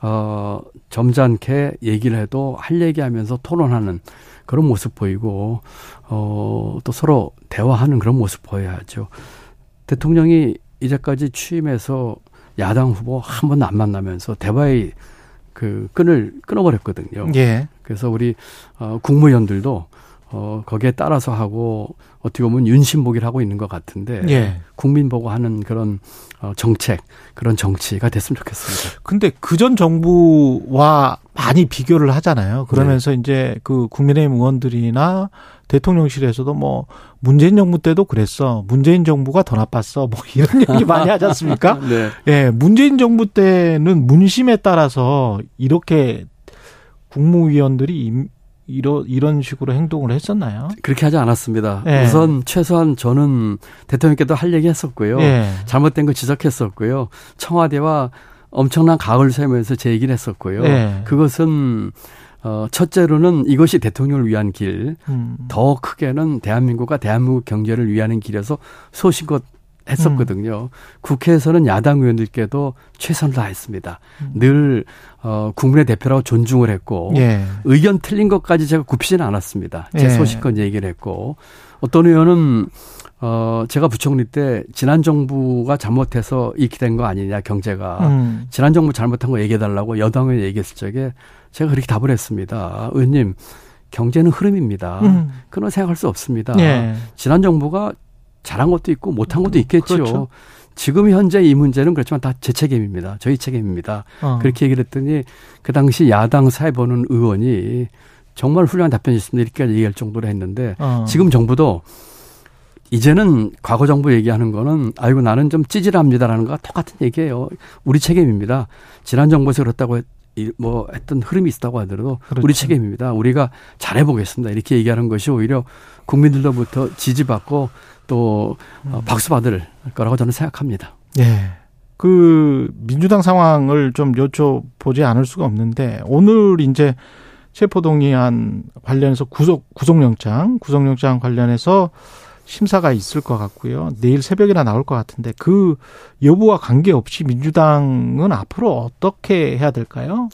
어, 점잖게 얘기를 해도 할 얘기하면서 토론하는 그런 모습 보이고 어, 또 서로 대화하는 그런 모습 보여야죠. 대통령이 이제까지 취임해서 야당 후보 한 번도 안 만나면서 대화의 그 끈을 끊어버렸거든요. 예. 그래서 우리 어, 국무위원들도 어, 거기에 따라서 하고 어떻게 보면 윤심복이를 하고 있는 것 같은데 예. 국민 보고 하는 그런 어, 정책 그런 정치가 됐으면 좋겠습니다. 근데 그 전 정부와 많이 비교를 하잖아요. 그러면서 네. 이제 그 국민의힘 의원들이나 대통령실에서도 뭐 문재인 정부 때도 그랬어. 문재인 정부가 더 나빴어. 뭐 이런 얘기 많이 하지 않습니까? 네. 예, 문재인 정부 때는 문심에 따라서 이렇게 국무위원들이 이런 이런 식으로 행동을 했었나요? 그렇게 하지 않았습니다. 네. 우선 최소한 저는 대통령께도 할 얘기 했었고요. 네. 잘못된 거 지적했었고요. 청와대와 엄청난 각을 세우면서 제 얘기를 했었고요. 네. 그것은 어 첫째로는 이것이 대통령을 위한 길, 음. 더 크게는 대한민국과 대한민국 경제를 위하는 길에서 소신껏 했었거든요. 음. 국회에서는 야당 의원들께도 최선을 다했습니다. 음. 늘 어, 국민의 대표라고 존중을 했고 예. 의견 틀린 것까지 제가 굽히지는 않았습니다. 제 예. 소식껏 얘기를 했고 어떤 의원은 어, 제가 부총리 때 지난 정부가 잘못해서 이렇게 된 거 아니냐 경제가 음. 지난 정부 잘못한 거 얘기해달라고 여당에 얘기했을 적에 제가 그렇게 답을 했습니다. 의원님 경제는 흐름입니다. 음. 그건 생각할 수 없습니다. 예. 지난 정부가 잘한 것도 있고 못한 것도 있겠죠. 그렇죠. 지금 현재 이 문제는 그렇지만 다 제 책임입니다. 저희 책임입니다. 어. 그렇게 얘기를 했더니 그 당시 야당 사회보는 의원이 정말 훌륭한 답변이 있습니다. 이렇게 얘기할 정도로 했는데 어. 지금 정부도 이제는 과거 정부 얘기하는 거는 아이고 나는 좀 찌질합니다라는 거가 똑같은 얘기예요. 우리 책임입니다. 지난 정부에서 그렇다고 했, 뭐 했던 흐름이 있다고 하더라도 그렇죠. 우리 책임입니다. 우리가 잘해보겠습니다. 이렇게 얘기하는 것이 오히려 국민들로부터 지지받고 또 음. 박수 받을 거라고 저는 생각합니다. 네. 그 민주당 상황을 좀 여쭤보지 않을 수가 없는데 오늘 이제 체포동의안 관련해서 구속 구속영장 구속영장 관련해서 심사가 있을 것 같고요. 내일 새벽이나 나올 것 같은데 그 여부와 관계없이 민주당은 앞으로 어떻게 해야 될까요?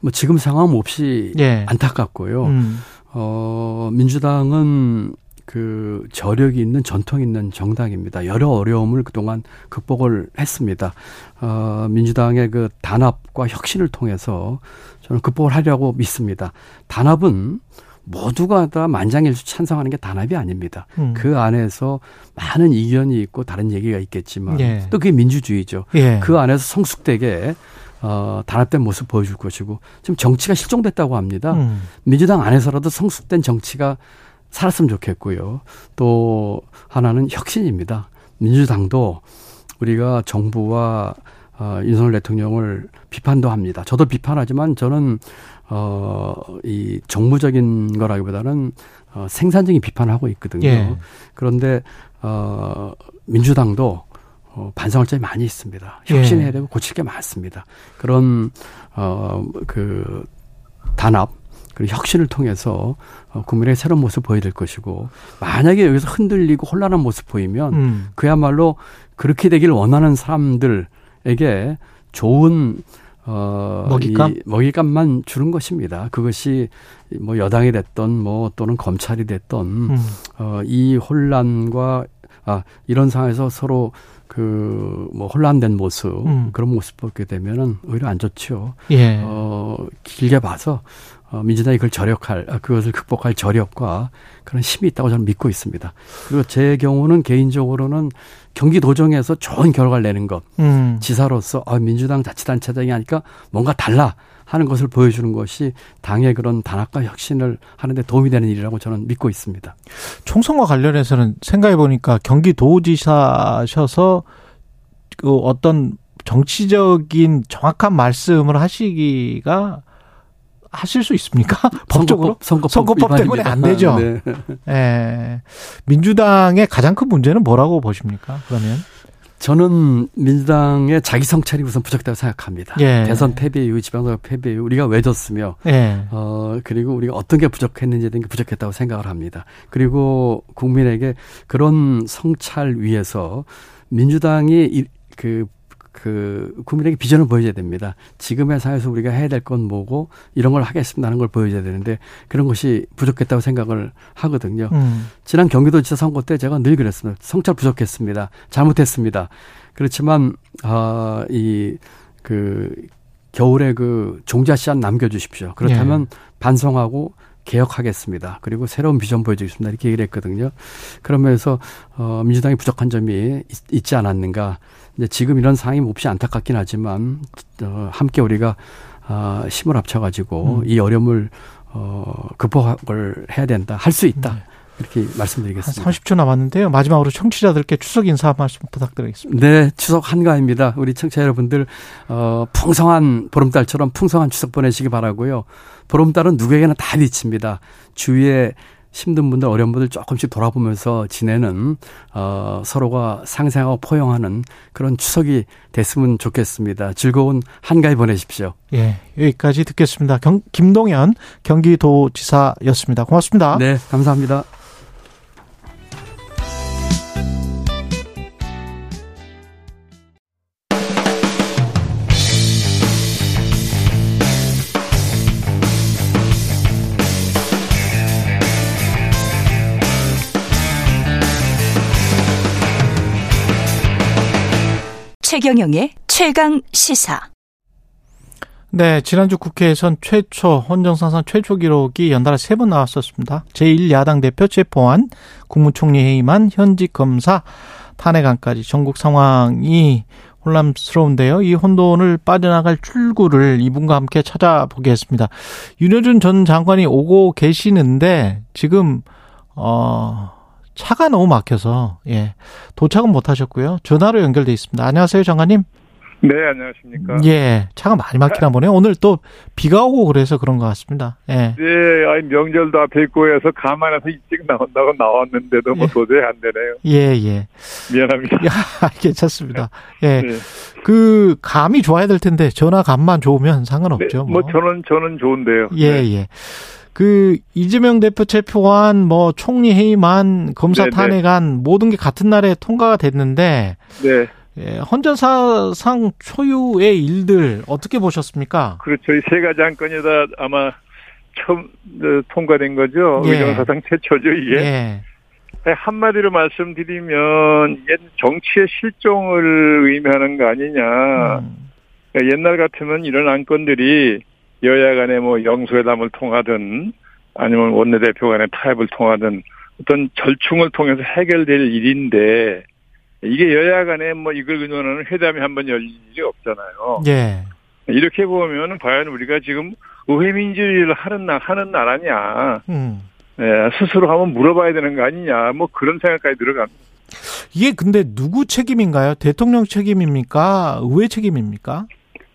뭐 지금 상황 없이 예. 안타깝고요. 음. 어, 민주당은 그 저력이 있는 전통 있는 정당입니다. 여러 어려움을 그동안 극복을 했습니다. 어, 민주당의 그 단합과 혁신을 통해서 저는 극복을 하려고 믿습니다. 단합은 모두가 다 만장일치 찬성하는 게 단합이 아닙니다. 음. 그 안에서 많은 이견이 있고 다른 얘기가 있겠지만 예. 또 그게 민주주의죠. 예. 그 안에서 성숙되게 어, 단합된 모습 보여줄 것이고 지금 정치가 실종됐다고 합니다. 음. 민주당 안에서라도 성숙된 정치가 살았으면 좋겠고요. 또 하나는 혁신입니다. 민주당도 우리가 정부와 어, 윤석열 대통령을 비판도 합니다. 저도 비판하지만 저는 어, 이 정무적인 거라기보다는 어, 생산적인 비판을 하고 있거든요. 예. 그런데 어, 민주당도 어, 반성할 점이 많이 있습니다. 혁신해야 되고 고칠 게 많습니다. 그런 어, 그 단합 그리고 혁신을 통해서 어, 국민의 새로운 모습 보여야 될 것이고 만약에 여기서 흔들리고 혼란한 모습 보이면 음. 그야말로 그렇게 되기를 원하는 사람들에게 좋은 어, 먹잇감? 먹잇감만 주는 것입니다. 그것이 뭐 여당이 됐던 뭐 또는 검찰이 됐던 음. 어, 이 혼란과 아, 이런 상황에서 서로 그 뭐 혼란된 모습 음. 그런 모습 보게 되면은 오히려 안 좋죠. 예. 어, 길게 봐서 어, 민주당이 그걸 저력할, 아, 그것을 극복할 저력과 그런 힘이 있다고 저는 믿고 있습니다. 그리고 제 경우는 개인적으로는 경기도정에서 좋은 결과를 내는 것, 음. 지사로서 아, 민주당 자치단체장이 하니까 뭔가 달라 하는 것을 보여주는 것이 당의 그런 단합과 혁신을 하는데 도움이 되는 일이라고 저는 믿고 있습니다. 총선과 관련해서는 생각해 보니까 경기도지사셔서 그 어떤 정치적인 정확한 말씀을 하시기가 하실 수 있습니까? 법적으로? 선거법, 선거법, 선거법 때문에 안 되죠. 네. 예. 민주당의 가장 큰 문제는 뭐라고 보십니까? 그러면? 저는 민주당의 자기 성찰이 우선 부족하다고 생각합니다. 예. 대선 패배 이후 지방선거 패배 이후 우리가 왜 졌으며 예. 어 그리고 우리가 어떤 게 부족했는지에 대한 게 부족했다고 생각을 합니다. 그리고 국민에게 그런 성찰 위해서 민주당이 이, 그 그 국민에게 비전을 보여줘야 됩니다. 지금의 사회에서 우리가 해야 될 건 뭐고 이런 걸 하겠습니다 하는 걸 보여줘야 되는데 그런 것이 부족했다고 생각을 하거든요. 음. 지난 경기도지사 선거 때 제가 늘 그랬습니다. 성찰 부족했습니다. 잘못했습니다. 그렇지만 아이그 겨울에 그 종자 씨앗 남겨주십시오. 그렇다면 예. 반성하고 개혁하겠습니다. 그리고 새로운 비전 보여주겠습니다. 이렇게 얘기를 했거든요. 그러면서 어 민주당이 부족한 점이 있, 있지 않았는가. 이제 지금 이런 상황이 몹시 안타깝긴 하지만 어, 함께 우리가 아, 힘을 합쳐 가지고 음. 이 어려움을 어, 극복을 해야 된다. 할 수 있다. 네. 이렇게 말씀드리겠습니다. 한 30초 남았는데요. 마지막으로 청취자들께 추석 인사 한 말씀 부탁드리겠습니다. 네, 추석 한가입니다. 우리 청취자 여러분들 어, 풍성한 보름달처럼 풍성한 추석 보내시기 바라고요. 보름달은 누구에게나 다 미칩니다. 주위에 힘든 분들, 어려운 분들 조금씩 돌아보면서 지내는 어, 서로가 상생하고 포용하는 그런 추석이 됐으면 좋겠습니다. 즐거운 한가위 보내십시오. 예, 여기까지 듣겠습니다. 경, 김동연 경기도지사였습니다. 고맙습니다. 네, 감사합니다. 최경영의 최강 시사. 네, 지난주 국회에선 최초 헌정사상 최초 기록이 연달아 세 번 나왔었습니다. 제1야당 대표 체포안, 국무총리 해임안, 현직 검사 탄핵안까지 전국 상황이 혼란스러운데요. 이 혼돈을 빠져나갈 출구를 이분과 함께 찾아보겠습니다. 윤여준 전 장관이 오고 계시는데 지금 어 차가 너무 막혀서 예 도착은 못 하셨고요. 전화로 연결돼 있습니다. 안녕하세요, 장관님. 네, 안녕하십니까. 예, 차가 많이 막히나 보네요. 오늘 또 비가 오고 그래서 그런 것 같습니다. 예. 네, 아니, 명절도 앞에 있고 해서 가만해서 일찍 나온다고 나왔는데도 뭐 예. 도저히 안 되네요. 예, 예. 미안합니다. 야, 괜찮습니다. 예. 네. 그, 감이 좋아야 될 텐데, 전화 감만 좋으면 상관없죠. 네, 뭐. 뭐. 저는, 저는 좋은데요. 예, 네. 예. 그 이재명 대표 체포안, 뭐 총리 해임안, 검사 네네. 탄핵안 모든 게 같은 날에 통과가 됐는데 네. 예, 헌전사상 초유의 일들 어떻게 보셨습니까? 그렇죠. 이 세 가지 안건이 다 아마 처음 어, 통과된 거죠. 예. 의정사상 최초죠 이게. 예. 네, 한마디로 말씀드리면 이게 정치의 실종을 의미하는 거 아니냐. 음. 그러니까 옛날 같으면 이런 안건들이 여야 간에 뭐 영수회담을 통하든 아니면 원내대표 간의 타협을 통하든 어떤 절충을 통해서 해결될 일인데 이게 여야 간에 뭐 이걸 근원하는 회담이 한 번 열릴 일이 없잖아요. 예. 이렇게 보면 과연 우리가 지금 의회 민주주의를 하는 나 하는 나라냐. 음. 예, 스스로 한번 물어봐야 되는 거 아니냐. 뭐 그런 생각까지 들어갑니다. 이게 근데 누구 책임인가요? 대통령 책임입니까? 의회 책임입니까?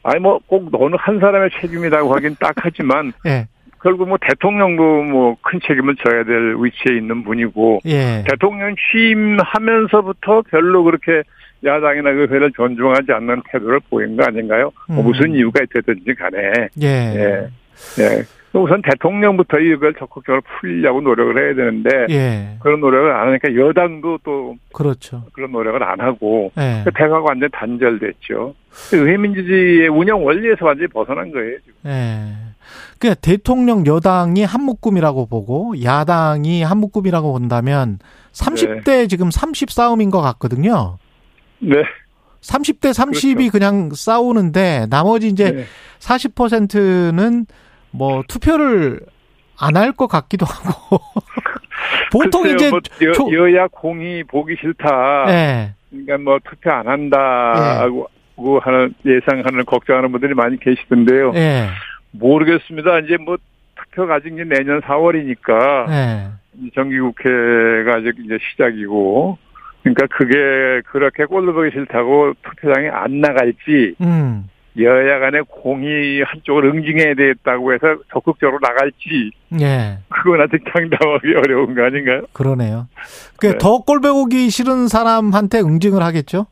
아니 뭐 꼭 어느 한 사람의 책임이라고 하긴 딱 하지만 예. 결국 뭐 대통령도 뭐 큰 책임을 져야 될 위치에 있는 분이고 예. 대통령 취임하면서부터 별로 그렇게 야당이나 의회를 존중하지 않는 태도를 보인 거 아닌가요? 뭐 음. 뭐 무슨 이유가 있든지 간에 예. 예. 예. 우선 대통령부터 이걸 적극적으로 풀려고 노력을 해야 되는데 예. 그런 노력을 안 하니까 여당도 또 그렇죠. 그런 노력을 안 하고 예. 그 대화가 완전 단절됐죠. 의회 민주주의의 운영 원리에서 완전히 벗어난 거예요. 지금. 예. 그러니까 대통령 여당이 한 묶음이라고 보고 야당이 한 묶음이라고 본다면 30대 네. 지금 30 싸움인 것 같거든요. 네. 30대 30이 그렇죠. 그냥 싸우는데 나머지 이제 네. 40%는 뭐 투표를 안 할 것 같기도 하고 보통 이제 뭐 초... 여, 야 공이 보기 싫다. 네. 그러니까 뭐 투표 안 한다고 네. 하는 예상하는 걱정하는 분들이 많이 계시던데요. 네. 모르겠습니다. 이제 뭐 투표가 아직 이제 내년 4월이니까 네. 정기국회가 아직 이제 시작이고 그러니까 그게 그렇게 꼴로 보기 싫다고 투표장에 안 나갈지 음. 여야 간의 공이 한쪽을 응징해야 되겠다고 해서 적극적으로 나갈지. 예. 그건 아직 장담하기 어려운 거 아닌가요? 그러네요. 그더 네. 꼴배기 싫은 사람한테 응징을 하겠죠?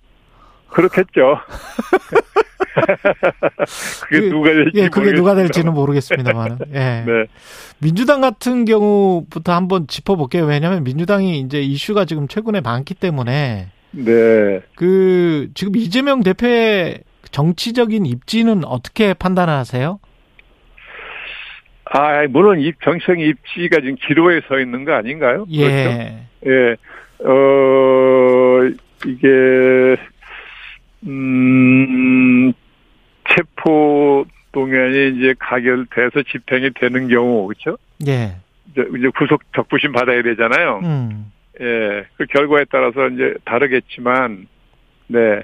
그렇겠죠. 그게 그, 누가 될지 예, 그게 누가 될지는 모르겠습니다만. 예. 네. 민주당 같은 경우부터 한번 짚어볼게요. 왜냐하면 민주당이 이제 이슈가 지금 최근에 많기 때문에. 네. 그 지금 이재명 대표의 정치적인 입지는 어떻게 판단하세요? 아, 물론 이 정치적 입지가 지금 기로에 서 있는 거 아닌가요? 예. 그렇죠? 예. 어, 이게, 음, 체포 동의안이 이제 가결돼서 집행이 되는 경우, 그렇죠? 예. 이제, 이제 구속 적부심 받아야 되잖아요. 음. 예. 그 결과에 따라서 이제 다르겠지만, 네.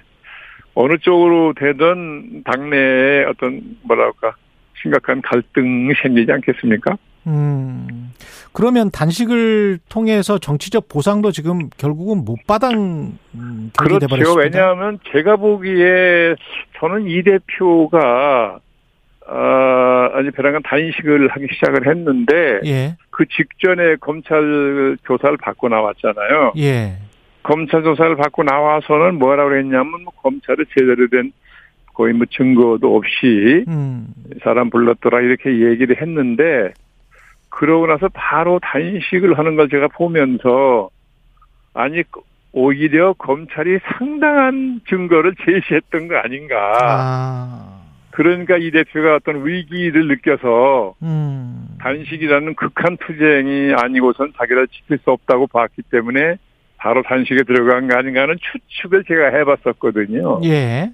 어느 쪽으로 되든 당내에 어떤 뭐랄까 심각한 갈등이 생기지 않겠습니까? 음. 그러면 단식을 통해서 정치적 보상도 지금 결국은 못 받은 그렇죠. 돼버렸습니다. 왜냐하면 제가 보기에 저는 이 대표가 어, 아니 배란간 단식을 하기 시작을 했는데 예. 그 직전에 검찰 조사를 받고 나왔잖아요. 예. 검찰 조사를 받고 나와서는 뭐라고 했냐면 뭐 검찰이 제대로 된 거의 뭐 증거도 없이 음. 사람 불렀더라 이렇게 얘기를 했는데 그러고 나서 바로 단식을 하는 걸 제가 보면서 아니 오히려 검찰이 상당한 증거를 제시했던 거 아닌가. 아. 그러니까 이 대표가 어떤 위기를 느껴서 음. 단식이라는 극한 투쟁이 아니고선 자기를 지킬 수 없다고 봤기 때문에 바로 단식에 들어간 거 아닌가 하는 추측을 제가 해봤었거든요. 예.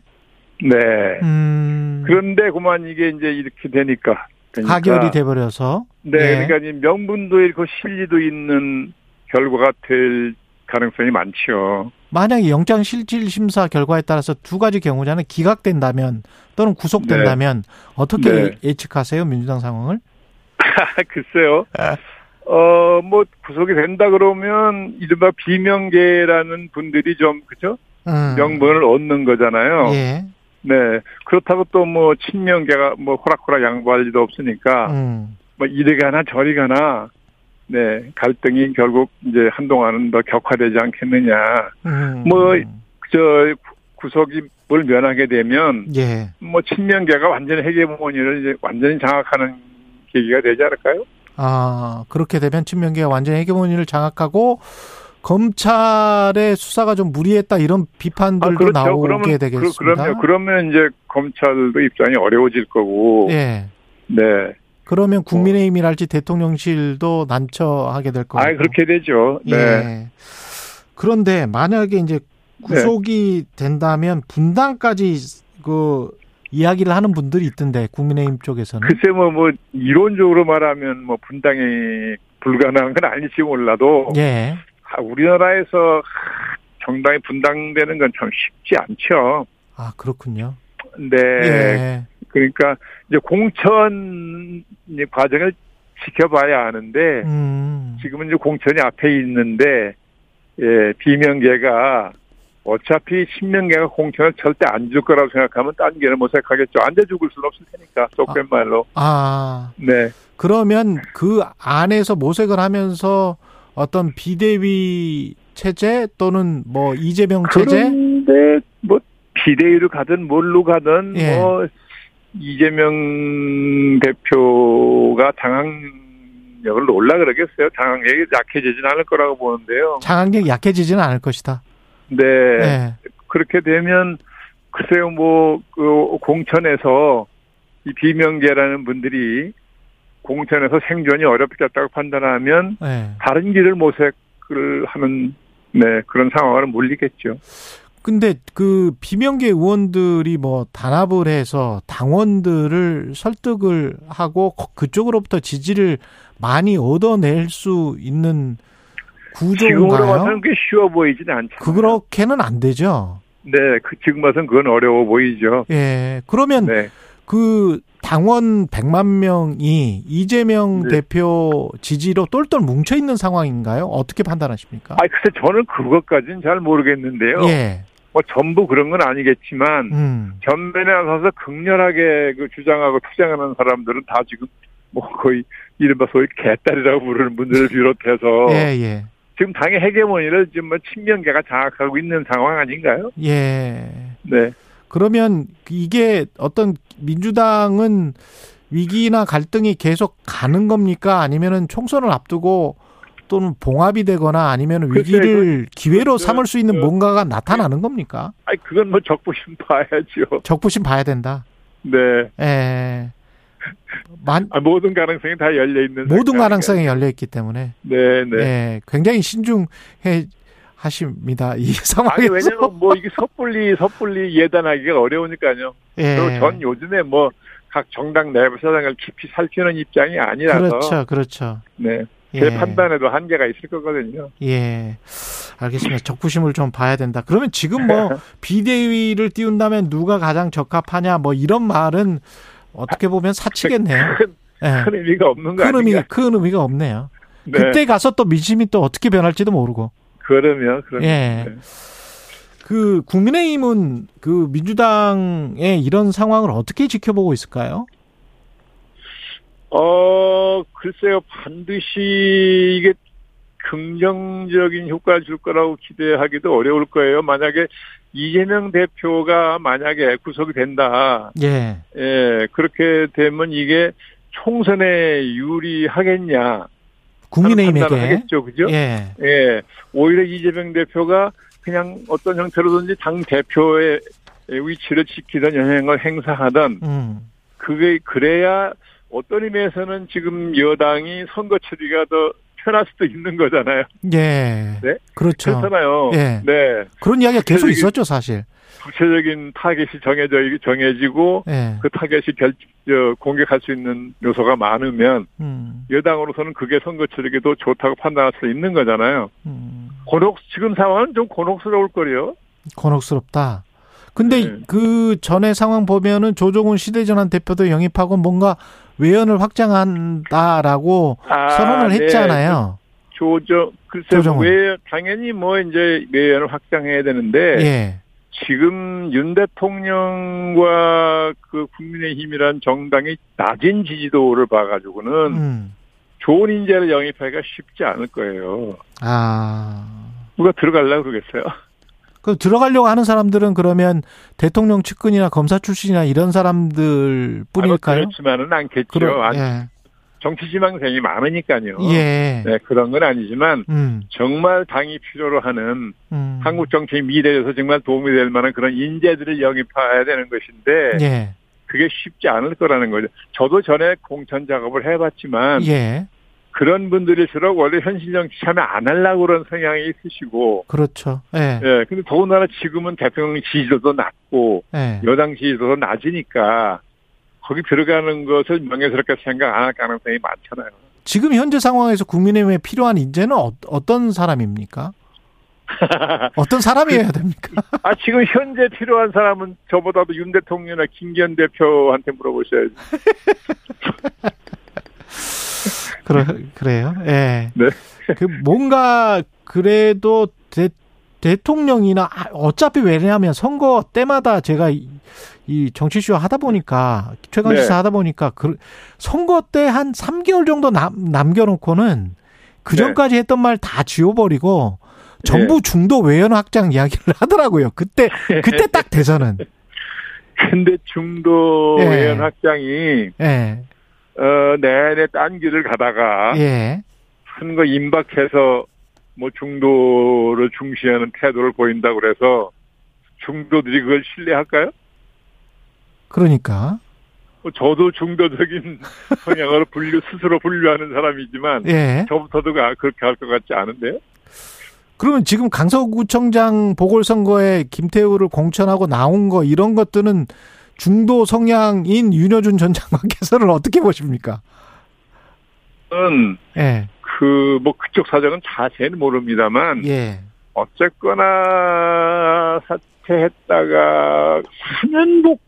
네. 음. 그런데 그만 이게 이제 이렇게 되니까. 그러니까 가결이 돼버려서. 네. 예. 그러니까 명분도 있고 실리도 있는 결과가 될 가능성이 많죠. 만약에 영장 실질 심사 결과에 따라서 두 가지 경우잖아요. 기각된다면 또는 구속된다면 네. 어떻게 네. 예측하세요 민주당 상황을? 글쎄요. 어, 뭐, 구속이 된다 그러면, 이른바 비명계라는 분들이 좀, 그죠? 음. 명분을 얻는 거잖아요. 예. 네. 그렇다고 또 뭐, 친명계가 뭐, 호락호락 양보할 리도 없으니까, 음. 뭐, 이리 가나 저리 가나, 네. 갈등이 결국 이제 한동안은 더 격화되지 않겠느냐. 음. 뭐, 저, 구속이 뭘 면하게 되면, 예. 뭐, 친명계가 완전히 헤게모니를 이제 완전히 장악하는 계기가 되지 않을까요? 아 그렇게 되면 친명계가 완전히 헤게모니를 장악하고 검찰의 수사가 좀 무리했다 이런 비판들도 아, 그렇죠. 나오게 그러면, 되겠습니다. 그, 그럼요. 그러면 이제 검찰도 입장이 어려워질 거고. 예. 네. 그러면 국민의힘이랄지 대통령실도 난처하게 될 거고. 아, 그렇게 되죠. 네. 예. 그런데 만약에 이제 구속이 네. 된다면 분당까지 그 이야기를 하는 분들이 있던데 국민의힘 쪽에서는. 글쎄 뭐뭐 뭐 이론적으로 말하면 뭐 분당이 불가능한 건 아닐지 몰라도. 예. 아, 우리나라에서 정당이 분당되는 건 참 쉽지 않죠. 아 그렇군요. 네. 예. 그러니까 이제 공천 과정을 지켜봐야 하는데 음. 지금은 이제 공천이 앞에 있는데 예, 비명계가 어차피 신명계가 공천을 절대 안 줄 거라고 생각하면 딴 게는 모색하겠죠. 앉아 죽을 수는 없을 테니까 쏙뺀 말로. 아. 네. 그러면 그 안에서 모색을 하면서 어떤 비대위 체제 또는 뭐 이재명 체제? 그런데 뭐 비대위로 가든 뭘로 가든 예. 뭐 이재명 대표가 장악력을 올라 그러겠어요. 장악력이 약해지진 않을 거라고 보는데요. 장악력이 약해지지는 않을 것이다. 네. 네. 그렇게 되면 글쎄요, 뭐, 그 공천에서 이 비명계라는 분들이 공천에서 생존이 어렵겠다고 판단하면 네. 다른 길을 모색을 하는 네, 그런 상황을 몰리겠죠. 근데 그 비명계 의원들이 뭐 단합을 해서 당원들을 설득을 하고 그쪽으로부터 지지를 많이 얻어낼 수 있는 구조인가요? 지금 와서는 꽤 쉬워 보이지는 않죠. 그렇게는 안 되죠. 네, 그 지금 와서는 그건 어려워 보이죠. 예. 그러면 네. 그 당원 100만 명이 이재명 네. 대표 지지로 똘똘 뭉쳐 있는 상황인가요? 어떻게 판단하십니까? 아, 글쎄 저는 그것까지는 잘 모르겠는데요. 예. 뭐 전부 그런 건 아니겠지만 음. 전면에 나서서 극렬하게 그 주장하고 투쟁하는 사람들은 다 지금 뭐 거의 이른바 소위 개딸이라고 부르는 분들을 비롯해서 예, 예. 지금 당의 헤게모니를 지금 뭐 친명계가 장악하고 있는 상황 아닌가요? 예. 네. 그러면 이게 어떤 민주당은 위기나 갈등이 계속 가는 겁니까? 아니면은 총선을 앞두고 또는 봉합이 되거나 아니면 위기를 기회로 그, 삼을 수 있는 그, 뭔가가 나타나는 겁니까? 아니 그건 뭐 적부심 봐야죠. 적부심 봐야 된다. 네. 예. 만, 아, 모든 가능성이 다 열려 있는 모든 가능성이 열려 있기 때문에 네, 네. 예, 굉장히 신중해 하십니다. 이 상황에서. 아니, 왜냐면 뭐 이게 섣불리 섣불리 예단하기가 어려우니까요. 예. 그리고 전 요즘에 뭐 각 정당 내부 사정을 깊이 살피는 입장이 아니라서. 그렇죠, 그렇죠. 네. 제 예. 판단에도 한계가 있을 거거든요. 예. 알겠습니다. 적부심을 좀 봐야 된다. 그러면 지금 뭐 비대위를 띄운다면 누가 가장 적합하냐 뭐 이런 말은 어떻게 보면 사치겠네요. 큰, 예. 큰 의미가 없는 거큰 의미, 큰 의미가 없네요. 네. 그때 가서 또 민심이 또 어떻게 변할지도 모르고. 그러면, 그러면. 예. 네. 그 국민의힘은 그 민주당의 이런 상황을 어떻게 지켜보고 있을까요? 어, 글쎄요, 반드시 이게 긍정적인 효과를 줄 거라고 기대하기도 어려울 거예요. 만약에 이재명 대표가 만약에 구속이 된다. 예. 예, 그렇게 되면 이게 총선에 유리하겠냐. 국민의힘에게 하겠죠, 그죠? 예. 예. 오히려 이재명 대표가 그냥 어떤 형태로든지 당 대표의 위치를 지키던 영향을 행사하던 음. 그게 그래야 어떤 의미에서는 지금 여당이 선거 처리가 더 편할 수도 있는 거잖아요. 예. 네. 그렇죠. 그렇잖아요. 예. 네. 그런 이야기가 계속 있었죠, 사실. 구체적인 타겟이 정해져 정해지고 예. 그 타겟이 결 공격할 수 있는 요소가 많으면 음. 여당으로서는 그게 선거 처리가 더 좋다고 판단할 수 있는 거잖아요. 음. 곤혹 지금 상황은 좀 곤혹스러울 거요. 곤혹스럽다. 근데 네. 그 전에 상황 보면은 조종훈 시대전환 대표도 영입하고 뭔가 외연을 확장한다라고 아, 선언을 네. 했잖아요. 그 조정 글쎄 왜 당연히 뭐 이제 외연을 확장해야 되는데 예. 지금 윤 대통령과 그 국민의힘이란 정당이 낮은 지지도를 봐가지고는 음. 좋은 인재를 영입하기가 쉽지 않을 거예요. 아 누가 들어갈라 그러겠어요? 그 들어가려고 하는 사람들은 그러면 대통령 측근이나 검사 출신이나 이런 사람들 뿐일까요? 그렇지만은 않겠죠. 그럼, 예. 정치 지망생이 많으니까요. 예. 네, 그런 건 아니지만 음. 정말 당이 필요로 하는 음. 한국 정치의 미래에서 정말 도움이 될 만한 그런 인재들을 영입해야 되는 것인데 예. 그게 쉽지 않을 거라는 거죠. 저도 전에 공천 작업을 해봤지만 예. 그런 분들일수록 원래 현실 정치 참여 안 하려고 그런 성향이 있으시고. 그렇죠. 예. 예. 근데 더군다나 지금은 대통령 지지도도 낮고, 예. 여당 지지도도 낮으니까, 거기 들어가는 것을 명예스럽게 생각 안 할 가능성이 많잖아요. 지금 현재 상황에서 국민의힘에 필요한 인재는 어, 떤 사람입니까? 어떤 사람이어야 됩니까? 아, 지금 현재 필요한 사람은 저보다도 윤 대통령이나 김기현 대표한테 물어보셔야지. 그래, 그래요? 예. 네. 그 뭔가 그래도 대, 대통령이나 아, 어차피 왜냐하면 선거 때마다 제가 이, 이 정치쇼 하다 보니까 최강시사 네. 하다 보니까 그 선거 때 한 3개월 정도 남, 남겨놓고는 그 네. 전까지 네. 했던 말 다 지워버리고 정부 네. 중도 외연 확장 이야기를 하더라고요. 그때 그때 딱 대선은. 근데 중도 예. 외연 확장이 예. 어, 내내 딴 길을 가다가 예. 선거 임박해서 뭐 중도를 중시하는 태도를 보인다고 그래서 중도들이 그걸 신뢰할까요? 그러니까. 뭐 저도 중도적인 성향으로 분류 스스로 분류하는 사람이지만 예. 저부터도 그렇게 할 것 같지 않은데요. 그러면 지금 강서구청장 보궐선거에 김태우를 공천하고 나온 거 이런 것들은 중도 성향인 윤여준 전 장관께서는 어떻게 보십니까? 은 예. 그 뭐 그쪽 사정은 자세히는 모릅니다만 예. 어쨌거나 사퇴했다가 사면복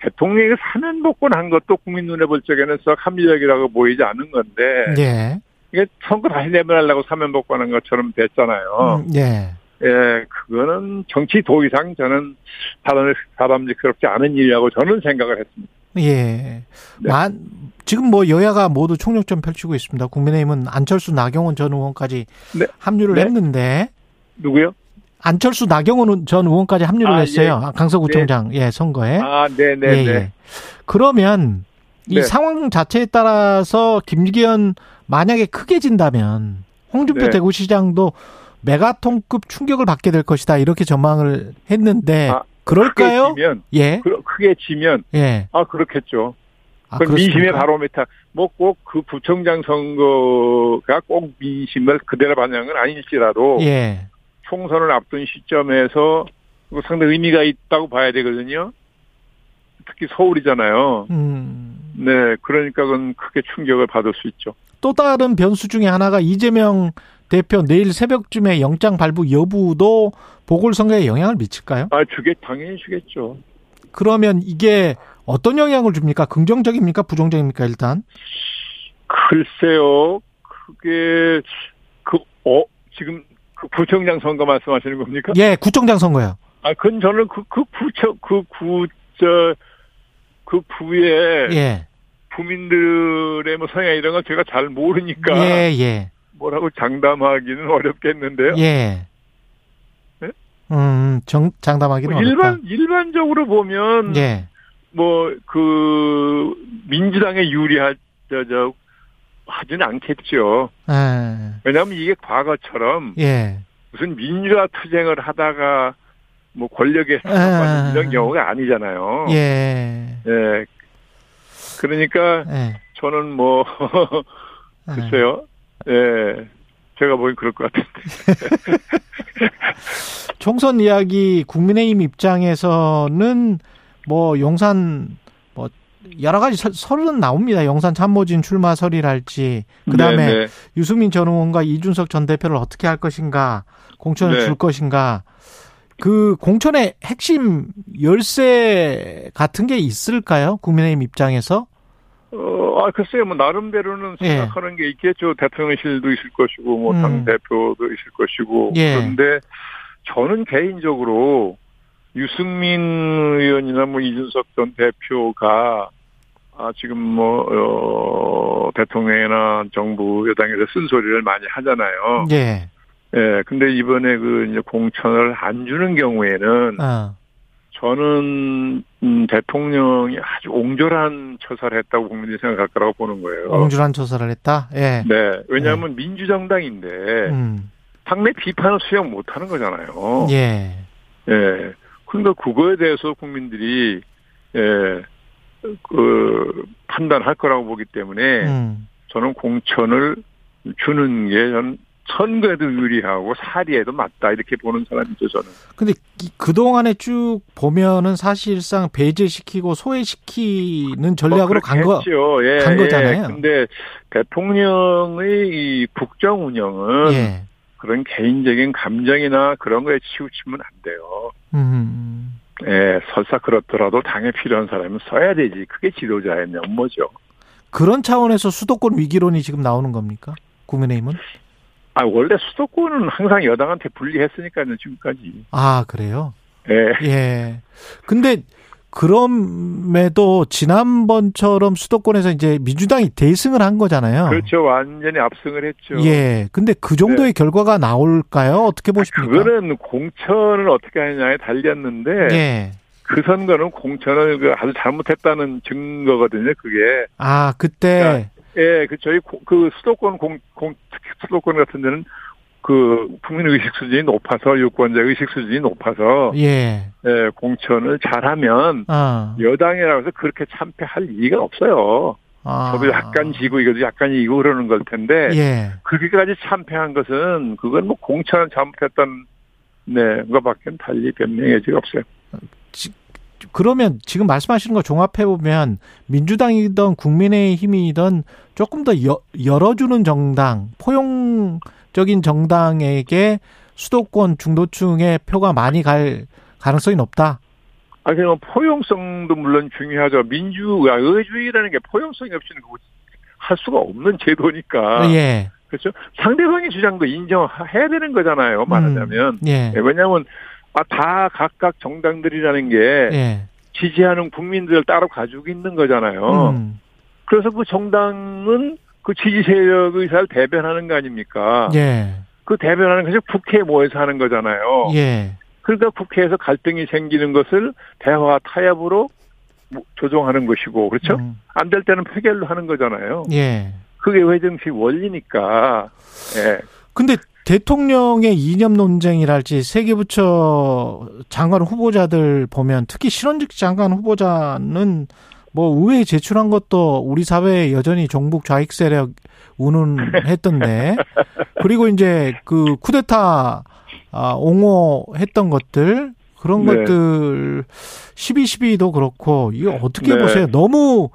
대통령이 사면복권 한 것도 국민 눈에 볼 적에는 썩 합리적이라고 보이지 않는 건데 예. 이게 선거 다시 내면하려고 사면 복권 한 것처럼 됐잖아요. 음, 예. 예, 그거는 정치 도의상 저는 사람, 사람직스럽지 않은 일이라고 저는 생각을 했습니다. 예. 네. 만, 지금 뭐 여야가 모두 총력전 펼치고 있습니다. 국민의힘은 안철수 나경원 전 의원까지 네. 합류를 네. 했는데. 누구요? 안철수 나경원 전 의원까지 합류를 아, 했어요. 예. 강서구청장 네. 예, 선거에. 아, 네, 네, 예, 네. 예. 그러면 이 네. 상황 자체에 따라서 김기현 만약에 크게 진다면 홍준표 네. 대구시장도 메가톤급 충격을 받게 될 것이다 이렇게 전망을 했는데 아, 그럴까요? 크게 지면, 예. 크게 지면 예. 아 그렇겠죠. 아, 민심의 바로메타 뭐 꼭 그 부청장 선거가 꼭 민심을 그대로 반영은 아닐지라도 예. 총선을 앞둔 시점에서 상당히 의미가 있다고 봐야 되거든요. 특히 서울이잖아요. 음. 네, 그러니까 그건 크게 충격을 받을 수 있죠. 또 다른 변수 중에 하나가 이재명 대표 내일 새벽쯤에 영장 발부 여부도 보궐선거에 영향을 미칠까요? 아, 주겠, 당연히 주겠죠. 그러면 이게 어떤 영향을 줍니까? 긍정적입니까? 부정적입니까? 일단? 글쎄요. 그게, 그, 어, 지금 그 구청장 선거 말씀하시는 겁니까? 예, 구청장 선거요. 아, 그건 저는 그, 그 구청, 그 구, 저, 그 구에. 예. 국민들의 뭐 성향 이런 건 제가 잘 모르니까. 예, 예. 뭐라고 장담하기는 어렵겠는데요. 예. 네? 음, 정, 장담하기는 뭐 일반, 어렵다. 일반적으로 보면. 예. 뭐, 그, 민주당에 유리할, 저, 저, 하지는 않겠죠. 아. 왜냐하면 이게 과거처럼. 예. 무슨 민주화 투쟁을 하다가 뭐 권력에 아. 이런 경우가 아니잖아요. 예. 예. 그러니까 예. 저는 뭐 글쎄요. 예. 제가 보기 그럴 것 같은데. 총선 이야기 국민의힘 입장에서는 뭐 용산 뭐 여러 가지 설은 나옵니다. 용산 참모진 출마설이랄지 그다음에 네네. 네. 유승민 전 의원과 이준석 전 대표를 어떻게 할 것인가 공천을 네. 줄 것인가 그 공천의 핵심 열쇠 같은 게 있을까요? 국민의힘 입장에서? 어, 아, 글쎄요, 뭐, 나름대로는 예. 생각하는 예. 게 있겠죠. 대통령실도 있을 것이고, 뭐, 음. 당대표도 있을 것이고. 예. 그런데 저는 개인적으로 유승민 의원이나 뭐, 이준석 전 대표가 아, 지금 뭐, 어, 대통령이나 정부 여당에서 쓴소리를 많이 하잖아요. 예. 예, 근데 이번에 그 이제 공천을 안 주는 경우에는 어. 저는 음, 대통령이 아주 옹졸한 처사를 했다고 국민들이 생각할 거라고 보는 거예요. 옹졸한 처사를 했다? 예. 네. 왜냐하면 예. 민주정당인데 음. 당내 비판을 수용 못 하는 거잖아요. 예. 예. 그러니까 그거에 대해서 국민들이 예. 그 판단할 거라고 보기 때문에 음. 저는 공천을 주는 게 전 선거에도 유리하고 사리에도 맞다 이렇게 보는 사람이죠 저는. 근데 그 동안에 쭉 보면은 사실상 배제시키고 소외시키는 전략으로 간 거, 예, 간 거잖아요. 예. 근데 대통령의 이 국정 운영은 예. 그런 개인적인 감정이나 그런 거에 치우치면 안 돼요. 음. 예, 설사 그렇더라도 당에 필요한 사람은 써야 되지. 그게 지도자의 면모죠. 그런 차원에서 수도권 위기론이 지금 나오는 겁니까? 국민의힘은? 아, 원래 수도권은 항상 여당한테 불리했으니까요, 지금까지. 아, 그래요? 예. 예. 근데 그럼에도 지난번처럼 수도권에서 이제 민주당이 대승을 한 거잖아요. 그렇죠. 완전히 압승을 했죠. 예. 근데 그 정도의 네. 결과가 나올까요? 어떻게 보십니까? 그거는 공천을 어떻게 하느냐에 달렸는데. 예. 그 선거는 공천을 그 아주 잘못했다는 증거거든요, 그게. 아, 그때. 예, 그 저희 그 수도권 공, 공 수도권 같은 데는 그 국민 의식 수준이 높아서 유권자 의식 수준이 높아서 예, 예 공천을 잘하면 아. 여당이라고 해서 그렇게 참패할 이유가 없어요. 아. 저도 약간 지고 이것도 약간 이고 그러는 걸 텐데 예. 그렇게까지 참패한 것은 그건 뭐 공천을 잘못했던 네 그거밖에 달리 변명의 지가 없어요. 그러면 지금 말씀하시는 거 종합해 보면 민주당이든 국민의힘이든 조금 더 여, 열어주는 정당, 포용적인 정당에게 수도권 중도층의 표가 많이 갈 가능성이 높다. 아, 그냥 포용성도 물론 중요하죠. 민주가 의주의라는 게 포용성이 없이는 할 수가 없는 제도니까. 예. 그렇죠. 상대방의 주장도 인정해야 되는 거잖아요. 말하자면. 음, 예. 네, 왜냐하면 아, 다 각각 정당들이라는 게 예. 지지하는 국민들을 따로 가지고 있는 거잖아요. 음. 그래서 그 정당은 그 지지 세력 의사를 대변하는 거 아닙니까? 예. 그 대변하는 것이 국회에 모여서 하는 거잖아요. 예. 그러니까 국회에서 갈등이 생기는 것을 대화 타협으로 조정하는 것이고 그렇죠? 음. 안될 때는 폐결로 하는 거잖아요. 예. 그게 외정식 원리니까. 예. 근데 대통령의 이념 논쟁이랄지 세계부처 장관 후보자들 보면 특히 실원직 장관 후보자는 뭐 의회에 제출한 것도 우리 사회에 여전히 종북 좌익 세력 운운했던데 그리고 이제 그 쿠데타 아, 옹호했던 것들 그런 네. 것들 12.12도 그렇고 이거 어떻게 네. 보세요? 너무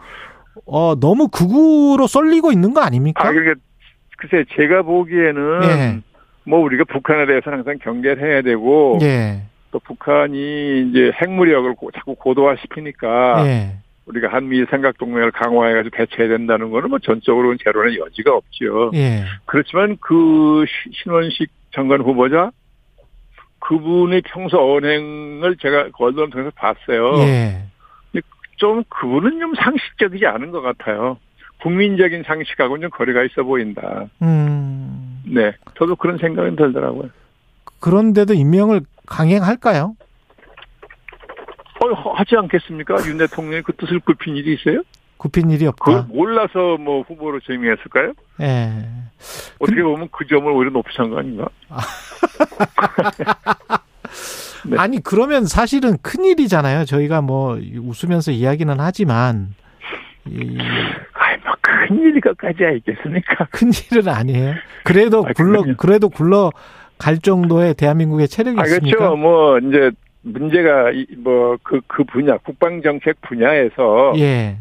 어 너무 극우로 쏠리고 있는 거 아닙니까? 아, 그러니까 글쎄 제가 보기에는 네. 뭐 우리가 북한에 대해서는 항상 경계를 해야 되고 예. 또 북한이 이제 핵무력을 자꾸 고도화시키니까 예. 우리가 한미 생각 동맹을 강화해가지고 대처해야 된다는 거는 뭐 전적으로는 제로는 여지가 없지요. 예. 그렇지만 그 신원식 장관 후보자 그분의 평소 언행을 제가 언론을 통해서 봤어요. 예. 좀 그분은 좀 상식적이지 않은 것 같아요. 국민적인 상식하고는 좀 거리가 있어 보인다. 음. 네, 저도 그런 생각이 들더라고요. 그런데도 임명을 강행할까요? 어, 하지 않겠습니까? 윤 대통령이 그 뜻을 굽힌 일이 있어요? 굽힌 일이 없다. 그걸 몰라서 뭐 후보로 제명했을까요? 예. 어떻게 그... 보면 그 점을 오히려 높이신 거 아닌가? 네. 아니 그러면 사실은 큰 일이잖아요. 저희가 뭐 웃으면서 이야기는 하지만 이... 큰일이까지 있겠습니까? 큰일은 아니에요. 그래도 아, 굴러 그럼요. 그래도 굴러 갈 정도의 대한민국의 체력이 아, 있습니까? 그렇죠. 뭐 이제 문제가 뭐 그그 그 분야 국방 정책 분야에서 예.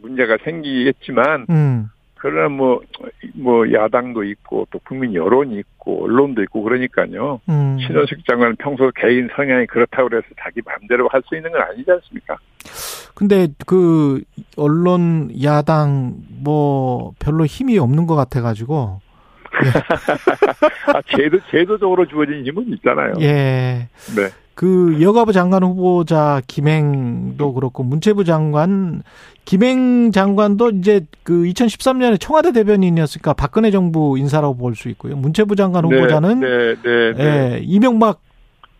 문제가 생기겠지만 음. 그러나 뭐, 뭐, 야당도 있고, 또 국민 여론이 있고, 언론도 있고, 그러니까요. 음. 신원식 장관은 평소 개인 성향이 그렇다고 그래서 자기 마음대로 할 수 있는 건 아니지 않습니까? 근데 그, 언론, 야당, 뭐, 별로 힘이 없는 것 같아가지고. 아, 제도, 제도적으로 주어진 힘은 있잖아요. 예. 네. 그 여가부 장관 후보자 김행도 그렇고 문체부 장관 김행 장관도 이제 그 2013년에 청와대 대변인이었으니까 박근혜 정부 인사라고 볼 수 있고요. 문체부 장관 네, 후보자는 네, 네, 네, 예, 이명박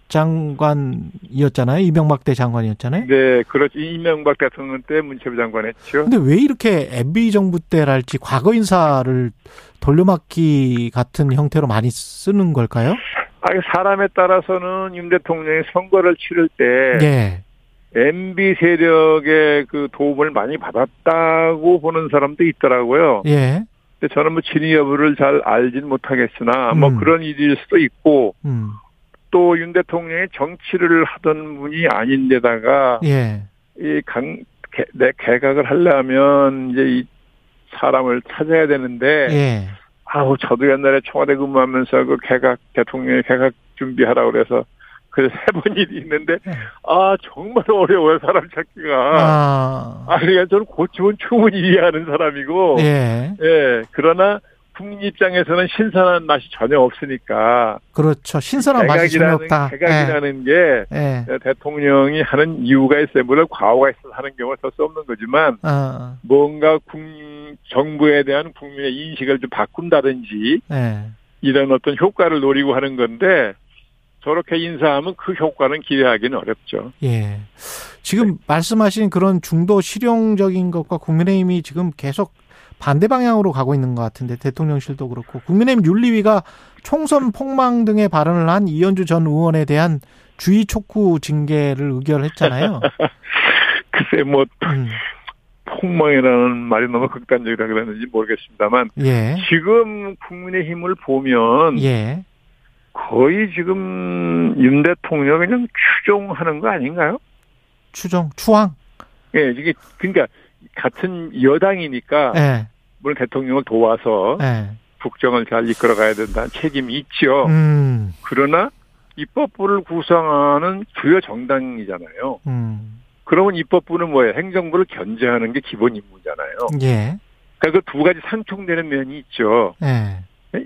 장관이었잖아요. 이명박 때 장관이었잖아요. 네, 그렇지. 이명박 대통령 때 문체부 장관 했죠. 근데 왜 이렇게 MB 정부 때랄지 과거 인사를 돌려막기 같은 형태로 많이 쓰는 걸까요? 아, 사람에 따라서는 윤 대통령이 선거를 치를 때 예. MB 세력의 그 도움을 많이 받았다고 보는 사람도 있더라고요. 예. 근데 저는 뭐 진위 여부를 잘 알진 못하겠으나 뭐 음. 뭐 그런 일일 수도 있고 음. 또 윤 대통령이 정치를 하던 분이 아닌데다가 예. 이강 내 개각을 하려면 이제 이 사람을 찾아야 되는데 예. 아우 저도 옛날에 청와대 근무하면서 그 개각 대통령의 개각 준비하라 그래서 그래서 해본 일이 있는데 네. 아 정말 어려워요 사람 찾기가 아, 아 그러니까 저는 고치면 충분히 이해하는 사람이고 예. 예 그러나 국민 입장에서는 신선한 맛이 전혀 없으니까 그렇죠 신선한 맛이 전혀 없다 개각이라는 예. 게 예. 대통령이 하는 이유가 있어요 물론 과오가 있어서 하는 경우가 더수 없는 거지만 아. 뭔가 국, 정부에 대한 국민의 인식을 좀 바꾼다든지 예. 이런 어떤 효과를 노리고 하는 건데 저렇게 인사하면 그 효과는 기대하기는 어렵죠. 예. 지금 네. 말씀하신 그런 중도 실용적인 것과 국민의힘이 지금 계속 반대 방향으로 가고 있는 것 같은데 대통령실도 그렇고 국민의힘 윤리위가 총선 폭망 등의 발언을 한 이현주 전 의원에 대한 주의 촉구 징계를 의결했잖아요. 글쎄 뭐 음. 폭망이라는 말이 너무 극단적이라 그랬는지 모르겠습니다만 예. 지금 국민의힘을 보면 예. 거의 지금 윤 대통령 그냥 추종하는 거 아닌가요? 추종, 추앙? 예, 이게, 그러니까, 같은 여당이니까, 예. 물론 대통령을 도와서, 예. 국정을 잘 이끌어 가야 된다는 책임이 있죠. 음. 그러나, 입법부를 구성하는 주요 정당이잖아요. 음. 그러면 입법부는 뭐예요? 행정부를 견제하는 게 기본 임무잖아요. 예. 그러니까 그 두 가지 상충되는 면이 있죠. 예.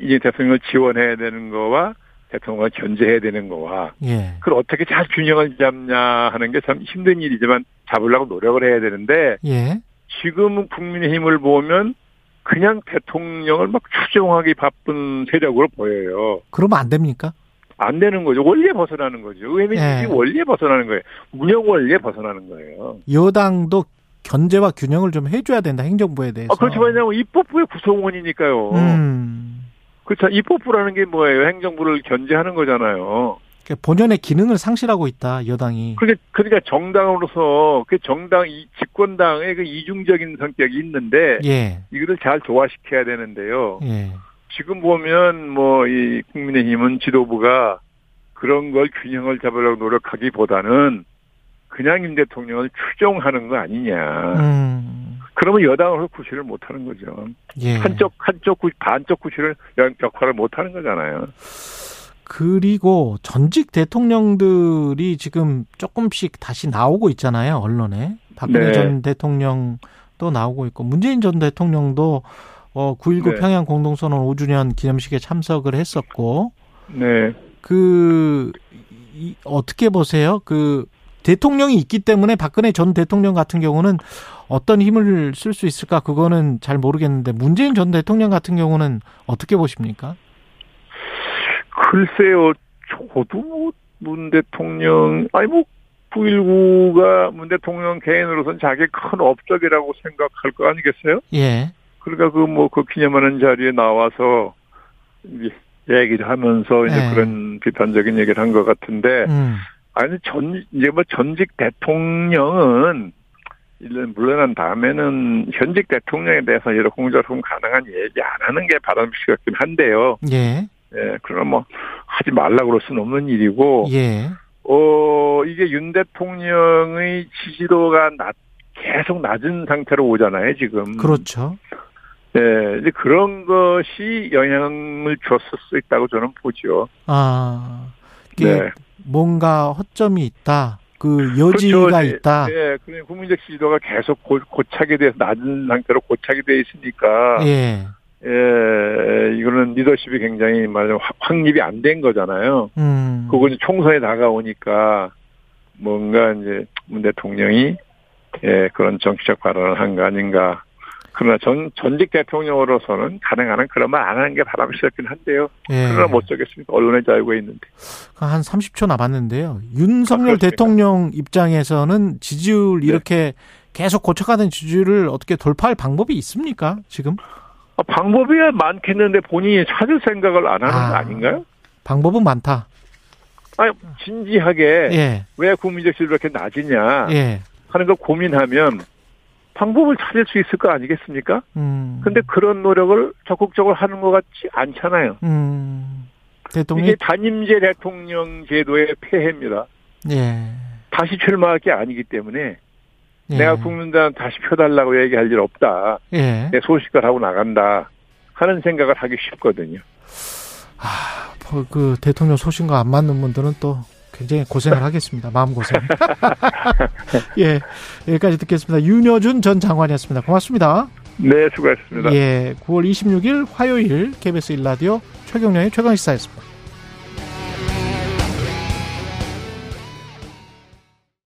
이제 대통령을 지원해야 되는 거와 대통령을 견제해야 되는 거와 예. 그걸 어떻게 잘 균형을 잡냐 하는 게 참 힘든 일이지만 잡으려고 노력을 해야 되는데 예. 지금은 국민의힘을 보면 그냥 대통령을 막 추종하기 바쁜 세력으로 보여요. 그러면 안 됩니까? 안 되는 거죠. 원리에 벗어나는 거죠. 의회민이 예. 원리에 벗어나는 거예요. 운영 원리에 벗어나는 거예요. 여당도 견제와 균형을 좀 해줘야 된다. 행정부에 대해서. 아, 그렇지만 입법부의 구성원이니까요. 음. 그렇죠. 입법부라는 게 뭐예요? 행정부를 견제하는 거잖아요. 그러니까 본연의 기능을 상실하고 있다 여당이. 그러니까, 그러니까 정당으로서 그 정당 이 집권당의 그 이중적인 성격이 있는데 예. 이거를 잘 조화시켜야 되는데요. 예. 지금 보면 뭐 이 국민의힘은 지도부가 그런 걸 균형을 잡으려고 노력하기보다는 그냥 임 대통령을 추종하는 거 아니냐. 음. 그러면 여당으로 구실을 못 하는 거죠. 예. 한쪽 한쪽 구 반쪽 구실을 역할을 못 하는 거잖아요. 그리고 전직 대통령들이 지금 조금씩 다시 나오고 있잖아요 언론에 박근혜 네. 전 대통령도 나오고 있고 문재인 전 대통령도 어 9.19 네. 평양 공동선언 5주년 기념식에 참석을 했었고 네. 그 이, 어떻게 보세요? 그 대통령이 있기 때문에 박근혜 전 대통령 같은 경우는 어떤 힘을 쓸 수 있을까 그거는 잘 모르겠는데 문재인 전 대통령 같은 경우는 어떻게 보십니까? 글쎄요, 저도 문 대통령 아니 뭐 9.19가 문 대통령 개인으로선 자기 큰 업적이라고 생각할 거 아니겠어요? 예. 그러니까 그 뭐그 뭐 그 기념하는 자리에 나와서 얘기를 하면서 이제 예. 그런 비판적인 얘기를 한 것 같은데 음. 아니 전 이제 뭐 전직 대통령은 물러난 다음에는 현직 대통령에 대해서 이런 공조품 가능한 얘기 안 하는 게 바람직하긴 한데요. 예. 예, 그럼 뭐 하지 말라 그럴 수는 없는 일이고. 예. 어 이게 윤 대통령의 지지도가 낮 계속 낮은 상태로 오잖아요 지금. 그렇죠. 예, 이제 그런 것이 영향을 줬을 수 있다고 저는 보죠. 아, 네. 뭔가 허점이 있다. 그 여지가 그렇죠. 있다. 네, 그 국민적 지지도가 계속 고, 고착이 돼서 낮은 상태로 고착이 돼 있으니까. 예. 예, 이거는 리더십이 굉장히 말하자면 확립이 안 된 거잖아요. 음. 그건 총선에 다가오니까 뭔가 이제 문 대통령이 예, 그런 정치적 발언을 한 거 아닌가 그러나 전, 전직 대통령으로서는 가능한 한 그런 말 안 하는 게 바람직하긴 한데요. 예. 그러나 못 저겠습니까? 언론의 자유가 있는데. 한 30초 남았는데요. 윤석열 아, 대통령 입장에서는 지지율 네. 이렇게 계속 고쳐가는 지지율을 어떻게 돌파할 방법이 있습니까? 지금? 아, 방법이 많겠는데 본인이 찾을 생각을 안 하는 아, 거 아닌가요? 방법은 많다. 아니, 진지하게 예. 왜 국민적 지지율이 이렇게 낮으냐 예. 하는 걸 고민하면 방법을 찾을 수 있을 거 아니겠습니까? 음. 근데 그런 노력을 적극적으로 하는 것 같지 않잖아요. 음. 대통령 이게 단임제 대통령 제도의 폐해입니다. 예. 다시 출마할 게 아니기 때문에 예. 내가 국민들한테 다시 펴달라고 얘기할 일 없다. 예. 내 소식을 하고 나간다. 하는 생각을 하기 쉽거든요. 아, 뭐그 대통령 소신과 안 맞는 분들은 또 굉장히 고생을 하겠습니다. 마음 고생. 예. 여기까지 듣겠습니다. 윤여준 전 장관이었습니다. 고맙습니다. 네, 수고하셨습니다. 예. 9월 26일 화요일 KBS 일라디오 최경련의 최강 시사였습니다.